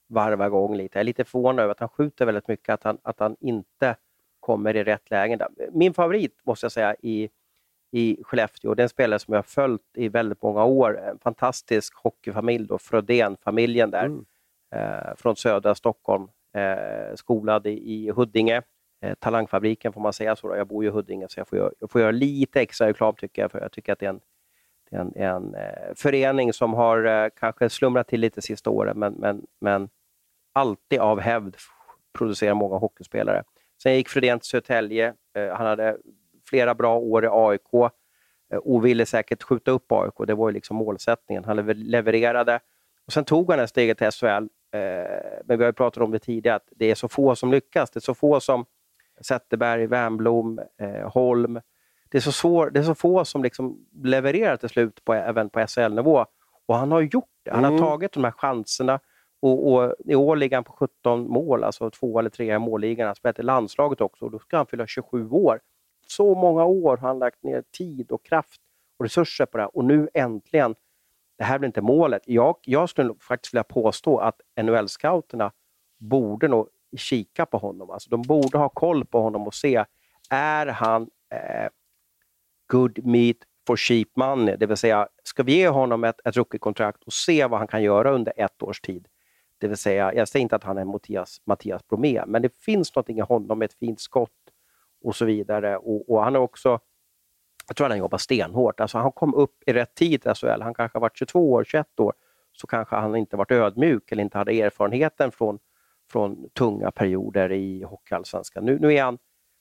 varva igång lite. Jag är lite förvånad över att han skjuter väldigt mycket, att han, att han inte kommer i rätt lägen. Min favorit, måste jag säga, i, i Skellefteå, det är en spelare som jag har följt i väldigt många år. En fantastisk hockeyfamilj, då, Frödén-familjen där, mm eh, från södra Stockholm, eh, skolad i, i Huddinge. Eh, talangfabriken får man säga så. Då. Jag bor ju i Huddinge, så jag får, göra, jag får göra lite extra reklam tycker jag, för jag tycker att det är en, det är en, en eh, förening som har eh, kanske slumrat till lite sista åren, men, men, men alltid av hävd producerar många hockeyspelare. Sen gick Fredén till Södertälje. Eh, han hade flera bra år i AIK eh, och ville säkert skjuta upp AIK. Det var ju liksom målsättningen. Han levererade. Och sen tog han det steget till SHL. Eh, men vi har ju pratat om det tidigare, att det är så få som lyckas. Det är så få som Zetterberg, Wernbloom, Holm. Det är så, svår, det är så få som liksom levererar till slut på, även på SHL-nivå. Och han har gjort det. Han har mm. tagit de här chanserna. Och, och, I år ligger han på 17 mål, alltså två eller tre i målligan. Han har spelat i landslaget också och då ska han fylla 27 år. Så många år har han lagt ner tid och kraft och resurser på det här och nu äntligen, det här blir inte målet. Jag, jag skulle faktiskt vilja påstå att NHL-scouterna borde nog kika på honom. Alltså, de borde ha koll på honom och se, är han eh, good meat for cheap money? Det vill säga, ska vi ge honom ett, ett rookie-kontrakt och se vad han kan göra under ett års tid? Det vill säga, jag säger inte att han är Mattias, Mattias Bromé, men det finns någonting i honom, ett fint skott och så vidare. Och, och han är också, jag tror att han jobbar stenhårt. Alltså han kom upp i rätt tid i SHL. Han kanske har varit 22 år, 21 år, så kanske han inte varit ödmjuk eller inte hade erfarenheten från, från tunga perioder i Hockeyallsvenskan. Nu, nu är han,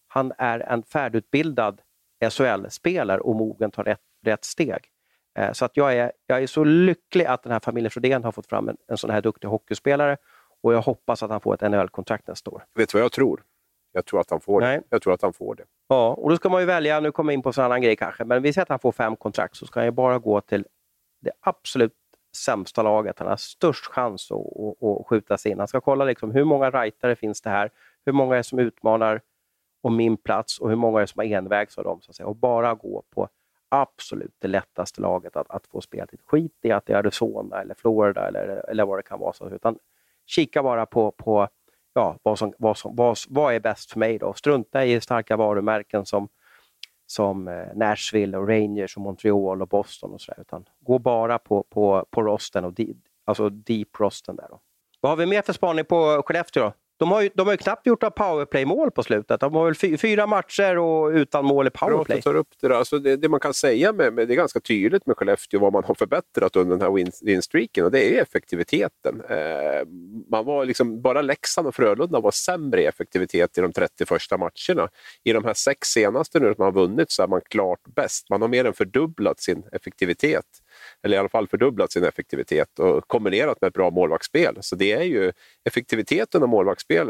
han är en färdigutbildad SHL-spelare och mogen tar rätt, rätt steg. Eh, så att jag, är, jag är så lycklig att den här familjen Frodén har fått fram en, en sån här duktig hockeyspelare och jag hoppas att han får ett NHL-kontrakt nästa år. Vet du vad jag tror? Jag tror att han får det. Jag tror att han får det. Ja, och då ska man ju välja, nu kommer jag in på en annan grej kanske, men vi säger att han får fem kontrakt så ska han ju bara gå till det absolut sämsta laget. Han har störst chans att, att, att skjuta sig in. Han ska kolla liksom, hur många rightare finns det här? Hur många är det som utmanar om min plats och hur många är det som har envägs av dem? Så att säga, och bara gå på absolut det lättaste laget att, att få spela till. Skit i att det är Arizona eller Florida eller, eller vad det kan vara. Så, utan kika bara på, på ja, vad, som, vad, som, vad, vad är bäst för mig. Då. Strunta i starka varumärken som, som eh, Nashville, och Rangers, och Montreal och Boston och sådär. Utan gå bara på, på, på rosten, och di, alltså deep rosten. Där då. Vad har vi mer för spaning på Skellefteå? Då? De har ju, de har ju knappt gjort några powerplay-mål på slutet. De har väl fyra matcher och utan mål i powerplay. Bra upp det, alltså det, det, man kan säga med, med, det är ganska tydligt med Skellefteå vad man har förbättrat under den här win, winstreaken och det är effektiviteten. Eh, man var liksom, bara Leksand och Frölunda var sämre i effektivitet i de 30 första matcherna. I de här sex senaste nu som man har vunnit så är man klart bäst. Man har mer än fördubblat sin effektivitet eller i alla fall fördubblat sin effektivitet och kombinerat med ett bra målvaktsspel. Så det är ju effektiviteten av målvaktsspel.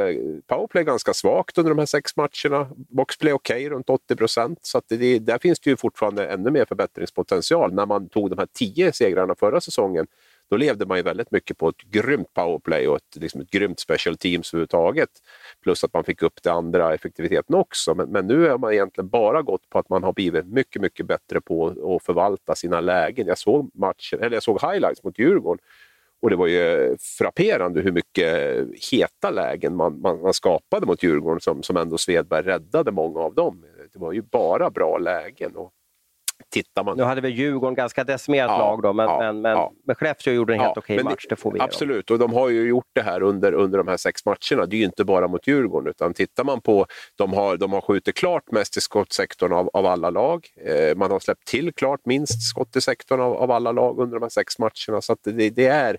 Powerplay är ganska svagt under de här sex matcherna. Boxplay är okej, okay, runt 80 procent. Så det, där finns det ju fortfarande ännu mer förbättringspotential. När man tog de här tio segrarna förra säsongen då levde man ju väldigt mycket på ett grymt powerplay och ett, liksom ett grymt special teams överhuvudtaget. Plus att man fick upp det andra effektiviteten också. Men, men nu har man egentligen bara gått på att man har blivit mycket, mycket bättre på att förvalta sina lägen. Jag såg, matchen, eller jag såg highlights mot Djurgården och det var ju frapperande hur mycket heta lägen man, man, man skapade mot Djurgården som, som ändå Svedberg räddade många av dem. Det var ju bara bra lägen. Och tittar man... Nu hade väl Djurgården ganska decimerat ja, lag då, men, ja, men, men, ja. men Skellefteå gjorde en helt okej match, det får vi Absolut, och de har ju gjort det här under, under de här sex matcherna. Det är ju inte bara mot Djurgården, utan tittar man på... De har, de har skjutit klart mest i skottsektorn av, av alla lag. Eh, man har släppt till klart minst skott i sektorn av, av alla lag under de här sex matcherna. Så det, det är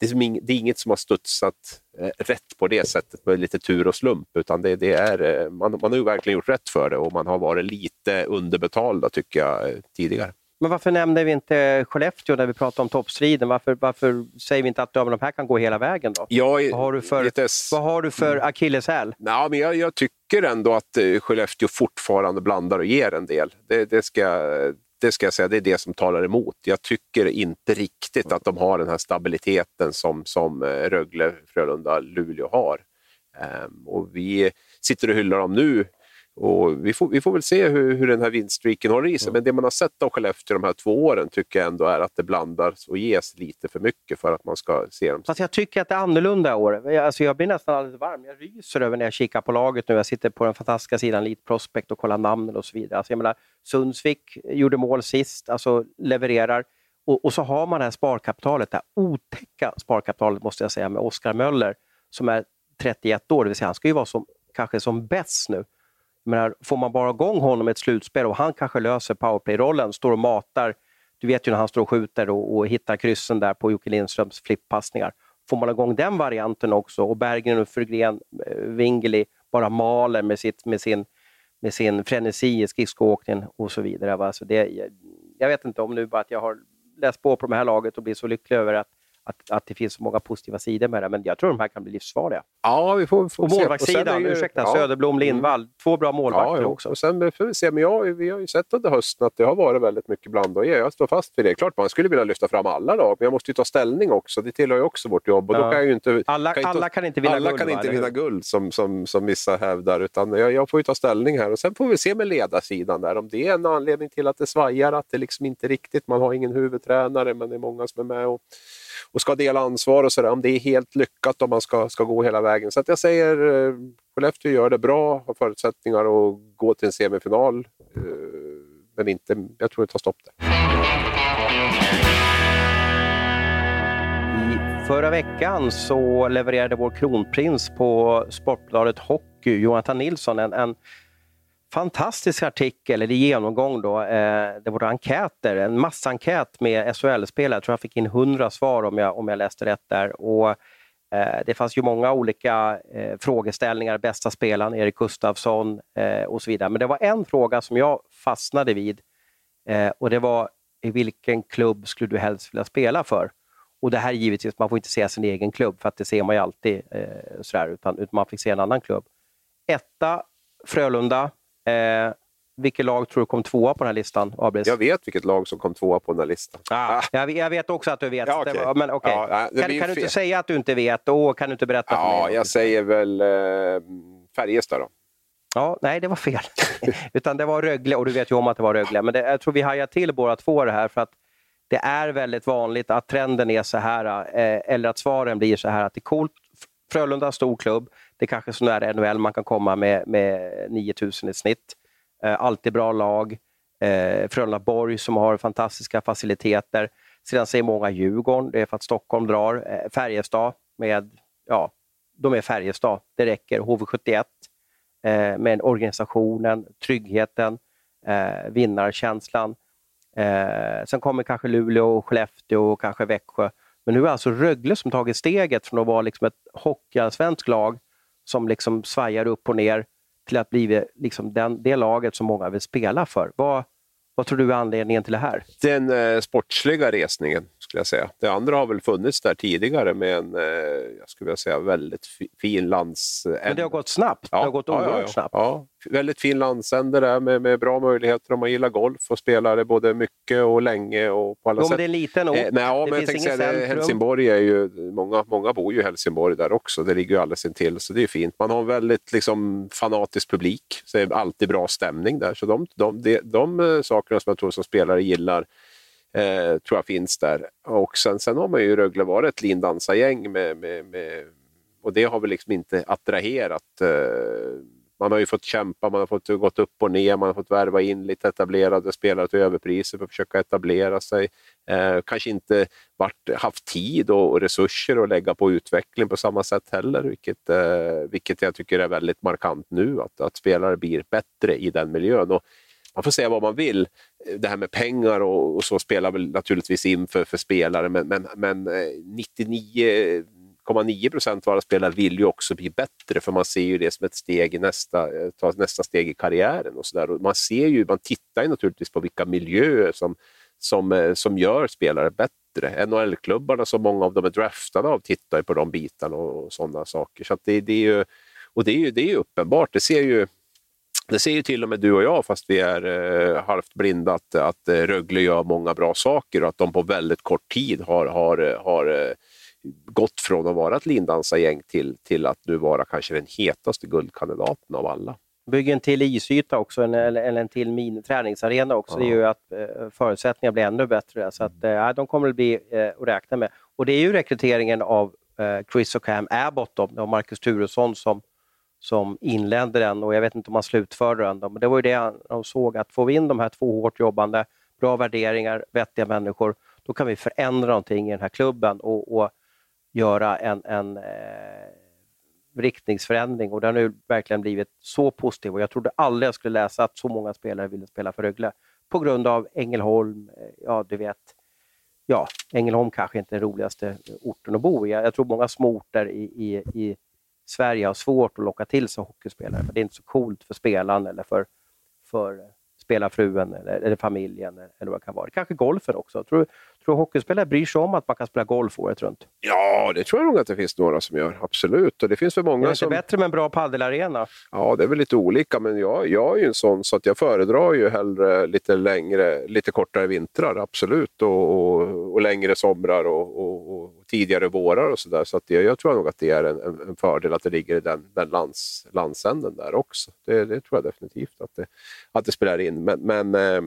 det är, inget som har studsat rätt på det sättet med lite tur och slump, utan det, det är, eh, man, man har ju verkligen gjort rätt för det och man har varit lite underbetalda tycker jag eh, tidigare. Men varför nämnde vi inte Skellefteå när vi pratade om toppstriden? Varför, varför säger vi inte att de här kan gå hela vägen? då? Jag, vad har du för, lite... vad har du för mm. akilleshäl? Ja, men jag, jag, tycker ändå att Skellefteå fortfarande blandar och ger en del. Det, det, ska, det ska jag säga, det är det som talar emot. Jag tycker inte riktigt att de har den här stabiliteten som, som eh, Rögle, Frölunda, Luleå har. Ehm, och vi sitter och hyllar dem nu och vi, får, vi får väl se hur, hur den här vinststreaken håller i sig. Men det man har sett av Skellefteå de här två åren tycker jag ändå är att det blandas och ges lite för mycket för att man ska se dem. Fast jag tycker att det är annorlunda i år. Alltså jag blir nästan alldeles varm. Jag ryser över när jag kikar på laget nu. Jag sitter på den fantastiska sidan Elite Prospect och kollar namnen och så vidare. Alltså jag menar, Sundsvik gjorde mål sist, alltså levererar. Och, och, så har man det här sparkapitalet, det här otäcka sparkapitalet måste jag säga, med Oskar Möller som är 31 år, det vill säga han ska ju vara som, kanske som bäst nu menar, får man bara igång honom i ett slutspel och han kanske löser powerplay-rollen, står och matar, du vet ju när han står och skjuter och, och hittar kryssen där på Jocke Lindströms flippassningar. Får man igång den varianten också och Berggren och Frugren, eh, Wingeli bara maler med, sitt, med, sin, med sin frenesi i skridskoåkningen och så vidare. Alltså det, jag vet inte om nu bara att jag har läst på på det här laget och blir så lycklig över att att, att det finns så många positiva sidor med det, men jag tror de här kan bli livsfarliga. Ja, vi får, får och målvaktssidan, ju, ursäkta, ja. Söderblom, Lindvall, mm. två bra målvakter ja, också. Och sen får vi se, men jag, vi har ju sett under hösten att det har varit väldigt mycket bland och. Jag står fast vid det. Klart man skulle vilja lyfta fram alla lag, men jag måste ju ta ställning också. Det tillhör ju också vårt jobb. Och ja. då kan jag inte, alla, kan alla kan inte vinna alla guld. Kan inte vinna guld som, som, som vissa hävdar, utan jag, jag, får ju ta ställning här. Och Sen får vi se med ledarsidan där, om det är en anledning till att det svajar, att det liksom inte riktigt, man har ingen huvudtränare, men det är många som är med. Och, och ska dela ansvar och sådär, om det är helt lyckat om man ska, ska gå hela vägen. Så att jag säger eh, Skellefteå gör det bra, har förutsättningar att gå till en semifinal. Eh, men inte, jag tror det tar stopp där. I förra veckan så levererade vår kronprins på Sportbladet Hockey, Jonathan Nilsson, en, en fantastisk artikel, eller genomgång då. Eh, det var enkäter, en massenkät med SHL-spelare. Jag tror jag fick in 100 svar om jag, om jag läste rätt där. Och, eh, det fanns ju många olika eh, frågeställningar, bästa spelaren, Erik Gustafsson eh, och så vidare. Men det var en fråga som jag fastnade vid eh, och det var i vilken klubb skulle du helst vilja spela för? Och det här givetvis, man får inte se sin egen klubb för att det ser man ju alltid eh, sådär, utan, utan man fick se en annan klubb. Etta, Frölunda. Eh, vilket lag tror du kom tvåa på den här listan, Abris? Jag vet vilket lag som kom tvåa på den här listan. Ah, ah. Jag, jag, vet också att du vet. Ja, okay. Men, okay. Ja, kan, kan du inte säga att du inte vet? Och kan du inte berätta ja, för mig? Jag säger väl eh, Färjestad då. Ja, nej, det var fel. Utan det var Rögle och du vet ju om att det var Rögle. Men det, jag tror vi hajar till båda två det här för att det är väldigt vanligt att trenden är så här, eh, eller att svaren blir så här att det är coolt. Frölunda, stor klubb. Det är kanske så nära NHL man kan komma med, med 9000 i snitt. Eh, alltid bra lag. Eh, Frölunda Borg som har fantastiska faciliteter. Sedan säger många Djurgården, det är för att Stockholm drar. Eh, Färjestad med, ja, de är Färjestad, det räcker. HV71 eh, med organisationen, tryggheten, eh, vinnarkänslan. Eh, sen kommer kanske Luleå, och Skellefteå och kanske Växjö. Men nu är alltså Rögle som tagit steget från att vara liksom ett hockeyallsvenskt lag som liksom svajar upp och ner till att bli liksom den, det laget som många vill spela för. Vad, vad tror du är anledningen till det här? Den eh, sportsliga resningen, skulle jag säga. Det andra har väl funnits där tidigare med en, eh, jag skulle vilja säga, väldigt fin landsände. Men det har gått snabbt? Ja, det har gått oerhört ja, ja, snabbt? Ja, väldigt fin landsände där med, med bra möjligheter om man gillar golf och spelar det både mycket och länge och på alla jo, sätt. men det är en liten ort. Eh, nej, ja, det men finns jag säga, Helsingborg är ju, många, många bor ju i Helsingborg där också. Det ligger ju alldeles intill, så det är fint. Man har en väldigt liksom, fanatisk publik, så det är alltid bra stämning där. Så de, de, de, de, de sakerna som jag tror som spelare gillar eh, tror jag finns där. Och sen, sen har man ju i Rögle varit ett lindansargäng med, med, med, och det har väl liksom inte attraherat eh, man har ju fått kämpa, man har fått gått upp och ner, man har fått värva in lite etablerade spelare till överpriser för att försöka etablera sig. Eh, kanske inte varit, haft tid och, och, resurser att lägga på utveckling på samma sätt heller, vilket, eh, vilket jag tycker är väldigt markant nu, att, att spelare blir bättre i den miljön. Och man får säga vad man vill. Det här med pengar och, och så spelar väl naturligtvis in för, för spelare, men, men, men eh, 99 0,9 procent av alla spelare vill ju också bli bättre för man ser ju det som ett steg i nästa, eh, ta nästa steg i karriären. och, så där. och Man ser ju, man tittar ju naturligtvis på vilka miljöer som, som, eh, som gör spelare bättre. NHL-klubbarna som många av dem är draftade av tittar ju på de bitarna och, och sådana saker. Så det, det, är ju, och det är ju det är uppenbart, det ser ju det ser ju till och med du och jag, fast vi är eh, halvt blinda, att, att eh, Rögle gör många bra saker och att de på väldigt kort tid har, har, har eh, gått från att vara ett lindansargäng till, till att nu vara kanske den hetaste guldkandidaten av alla. Bygger en till isyta också, en, eller en till miniträningsarena också. Ja. Det gör att eh, förutsättningarna blir ännu bättre. Så att, eh, de kommer att bli eh, att räkna med. Och det är ju rekryteringen av eh, Chris och Cam Abbott och Marcus Turesson som, som inledde den och jag vet inte om han slutförde den. Då, men det var ju det de såg, att får vi in de här två hårt jobbande, bra värderingar, vettiga människor, då kan vi förändra någonting i den här klubben. och, och göra en, en eh, riktningsförändring. Och den har verkligen blivit så positiv och jag trodde aldrig jag skulle läsa att så många spelare ville spela för Rögle. På grund av Ängelholm, eh, ja du vet, ja, Ängelholm kanske inte är den roligaste orten att bo i. Jag tror många små orter i, i, i Sverige har svårt att locka till sig hockeyspelare, för det är inte så coolt för spelaren eller för, för spelarfrun eller, eller familjen eller vad det kan vara. Kanske golfen också. Tror, tror hockeyspelare bryr sig om att man kan spela golf året runt? Ja, det tror jag nog att det finns några som gör. Absolut. Och det finns väl många är det som... bättre med en bra paddelarena? Ja, det är väl lite olika, men jag, jag är ju en sån så att jag föredrar ju hellre lite längre, lite kortare vintrar, absolut, och, och, och längre somrar och, och, tidigare vårar och sådär. Så att det, jag tror nog att det är en, en, fördel att det ligger i den, den lands, landsänden där också. Det, det, tror jag definitivt att det, att det spelar in. Men, men eh,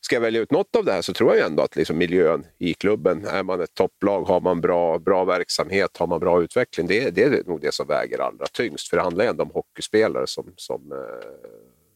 ska jag välja ut något av det här så tror jag ändå att liksom miljön i klubben, är man ett topplag, har man bra, bra verksamhet, har man bra utveckling, det, det är nog det som väger allra tyngst. För det handlar ju ändå om hockeyspelare som, som, eh,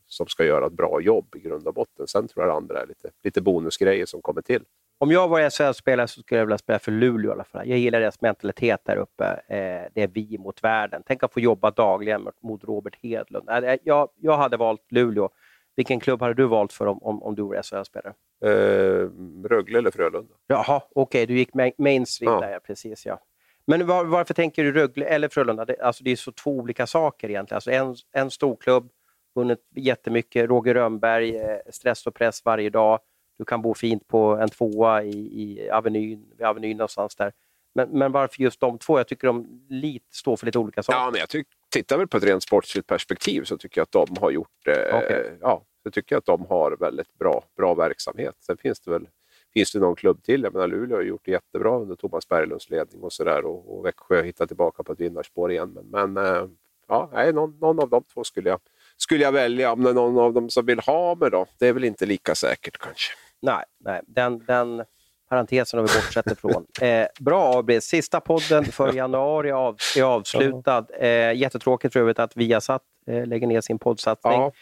som ska göra ett bra jobb i grund och botten. Sen tror jag det andra är lite, lite bonusgrejer som kommer till. Om jag var SHL-spelare så skulle jag vilja spela för Luleå i alla fall. Jag gillar deras mentalitet där uppe. Eh, det är vi mot världen. Tänk att få jobba dagligen mot Robert Hedlund. Jag, jag hade valt Luleå. Vilken klubb hade du valt för om, om, om du var SHL-spelare? Eh, Rögle eller Frölunda. Jaha, okej, okay, du gick mainstream ja. där, ja, precis. Ja. Men var, varför tänker du Rögle eller Frölunda? Det, alltså, det är så två olika saker egentligen. Alltså en, en storklubb, vunnit jättemycket, Roger Rönnberg, eh, stress och press varje dag. Du kan bo fint på en tvåa i, i Avenyn, vid Avenyn någonstans där. Men, men varför just de två? Jag tycker de lite, står för lite olika saker. Ja, men jag tycker, tittar väl på ett rent sportsligt perspektiv så tycker jag att de har gjort eh, okay. ja, så tycker jag att de har väldigt bra, bra verksamhet. Sen finns det väl finns det någon klubb till. Jag menar, Luleå har gjort det jättebra under Thomas Berglunds ledning och sådär och, och Växjö hittar tillbaka på ett vinnarspår igen. Men, men eh, ja, nej, någon, någon, av de två skulle jag, skulle jag välja om det är någon av dem som vill ha mig då. Det är väl inte lika säkert kanske. Nej, nej. Den, den parentesen har vi bortsett ifrån. Eh, bra AB, sista podden för januari av, är avslutad. Eh, jättetråkigt för övrigt att Viasat eh, lägger ner sin poddsatsning. Ja.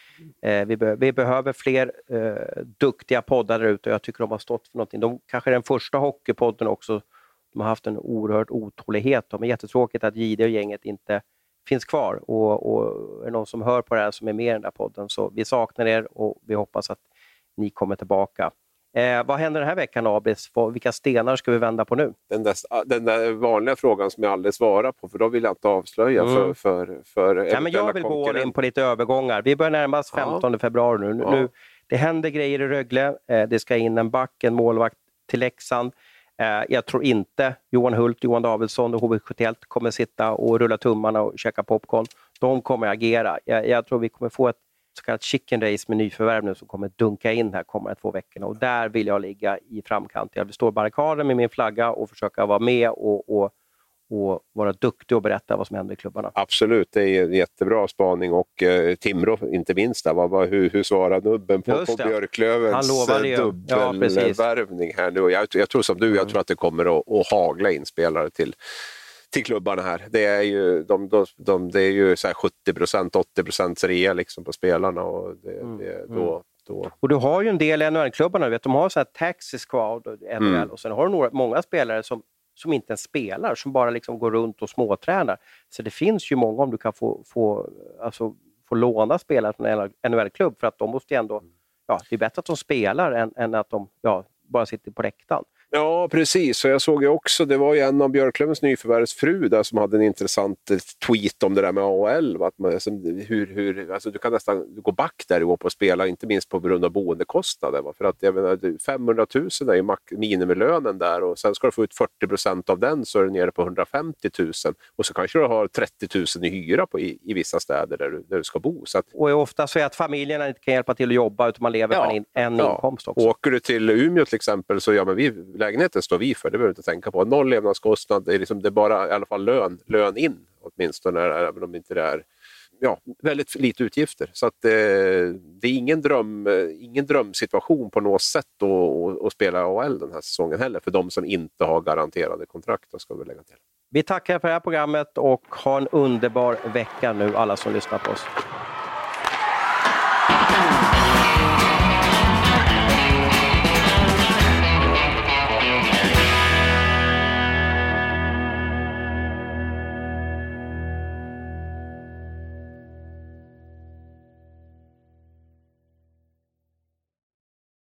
Eh, vi, be vi, behöver fler eh, duktiga poddar där ute och jag tycker de har stått för någonting. De kanske är den första hockeypodden också. De har haft en oerhörd otålighet. Är jättetråkigt att Jihde och gänget inte finns kvar. Och, och är det någon som hör på det här som är med i den där podden så vi saknar er och vi hoppas att ni kommer tillbaka. Eh, vad händer den här veckan, Abis? Vilka stenar ska vi vända på nu? Den där, den där vanliga frågan som jag aldrig svarar på, för då vill jag inte avslöja mm. för, för, för ja, men Jag vill gå in på lite övergångar. Vi börjar närma oss 15 ja. februari nu. Ja. nu. Det händer grejer i Rögle. Eh, det ska in en back, en målvakt till Leksand. Eh, jag tror inte Johan Hult, Johan Davidsson och HV71 kommer sitta och rulla tummarna och käka popcorn. De kommer agera. Jag, jag tror vi kommer få ett så kallat chicken race med nyförvärv nu som kommer dunka in här kommande två veckorna och där vill jag ligga i framkant. Jag vill stå i barrikaden med min flagga och försöka vara med och, och, och vara duktig och berätta vad som händer i klubbarna. Absolut, det är en jättebra spaning och eh, Timrå inte minst. Där, vad, vad, hur, hur svarar nubben på, på Björklövens dubbelvärvning ja, här nu? Jag, jag, tror som du, jag mm. tror att det kommer att, att hagla in spelare till till klubbarna här. Det är ju, de, de, de det är ju så 70 procent, 80 procent rea liksom på spelarna. Och, det, mm. det, då, mm. då... och du har ju en del NHL-klubbarna, de har så här squad och NHL mm. och sen har du några, många spelare som, som inte ens spelar, som bara liksom går runt och småtränar. Så det finns ju många om du kan få, få, alltså, få låna spelare från en NHL-klubb för att de måste ändå, ja, det är bättre att de spelar än, än att de ja, bara sitter på läktaren. Ja, precis. Och jag såg ju också, det var ju en av Björklövens nyförvärvsfru där som hade en intressant eh, tweet om det där med AHL. Att man, alltså, hur, hur, alltså, du kan nästan gå back där och gå på att spela, inte minst på grund av boendekostnader. Va? För att jag menar, 500 000 är ju minimilönen där och sen ska du få ut 40 procent av den så är du nere på 150 000. Och så kanske du har 30 000 i hyra på, i, i vissa städer där du, där du ska bo. Så att, och ofta så är att familjerna inte kan hjälpa till att jobba utan man lever ja, på en, en ja. inkomst också. Åker du till Umeå till exempel så ja, men vi lägenheten står vi för, det behöver du inte tänka på. Noll levnadskostnad, det är, liksom, det är bara i alla fall lön, lön in åtminstone, även om inte det är ja, väldigt lite utgifter. Så att, eh, det är ingen, dröm, eh, ingen drömsituation på något sätt att spela AHL den här säsongen heller, för de som inte har garanterade kontrakt. Ska vi, lägga till. vi tackar för det här programmet och ha en underbar vecka nu alla som lyssnar på oss.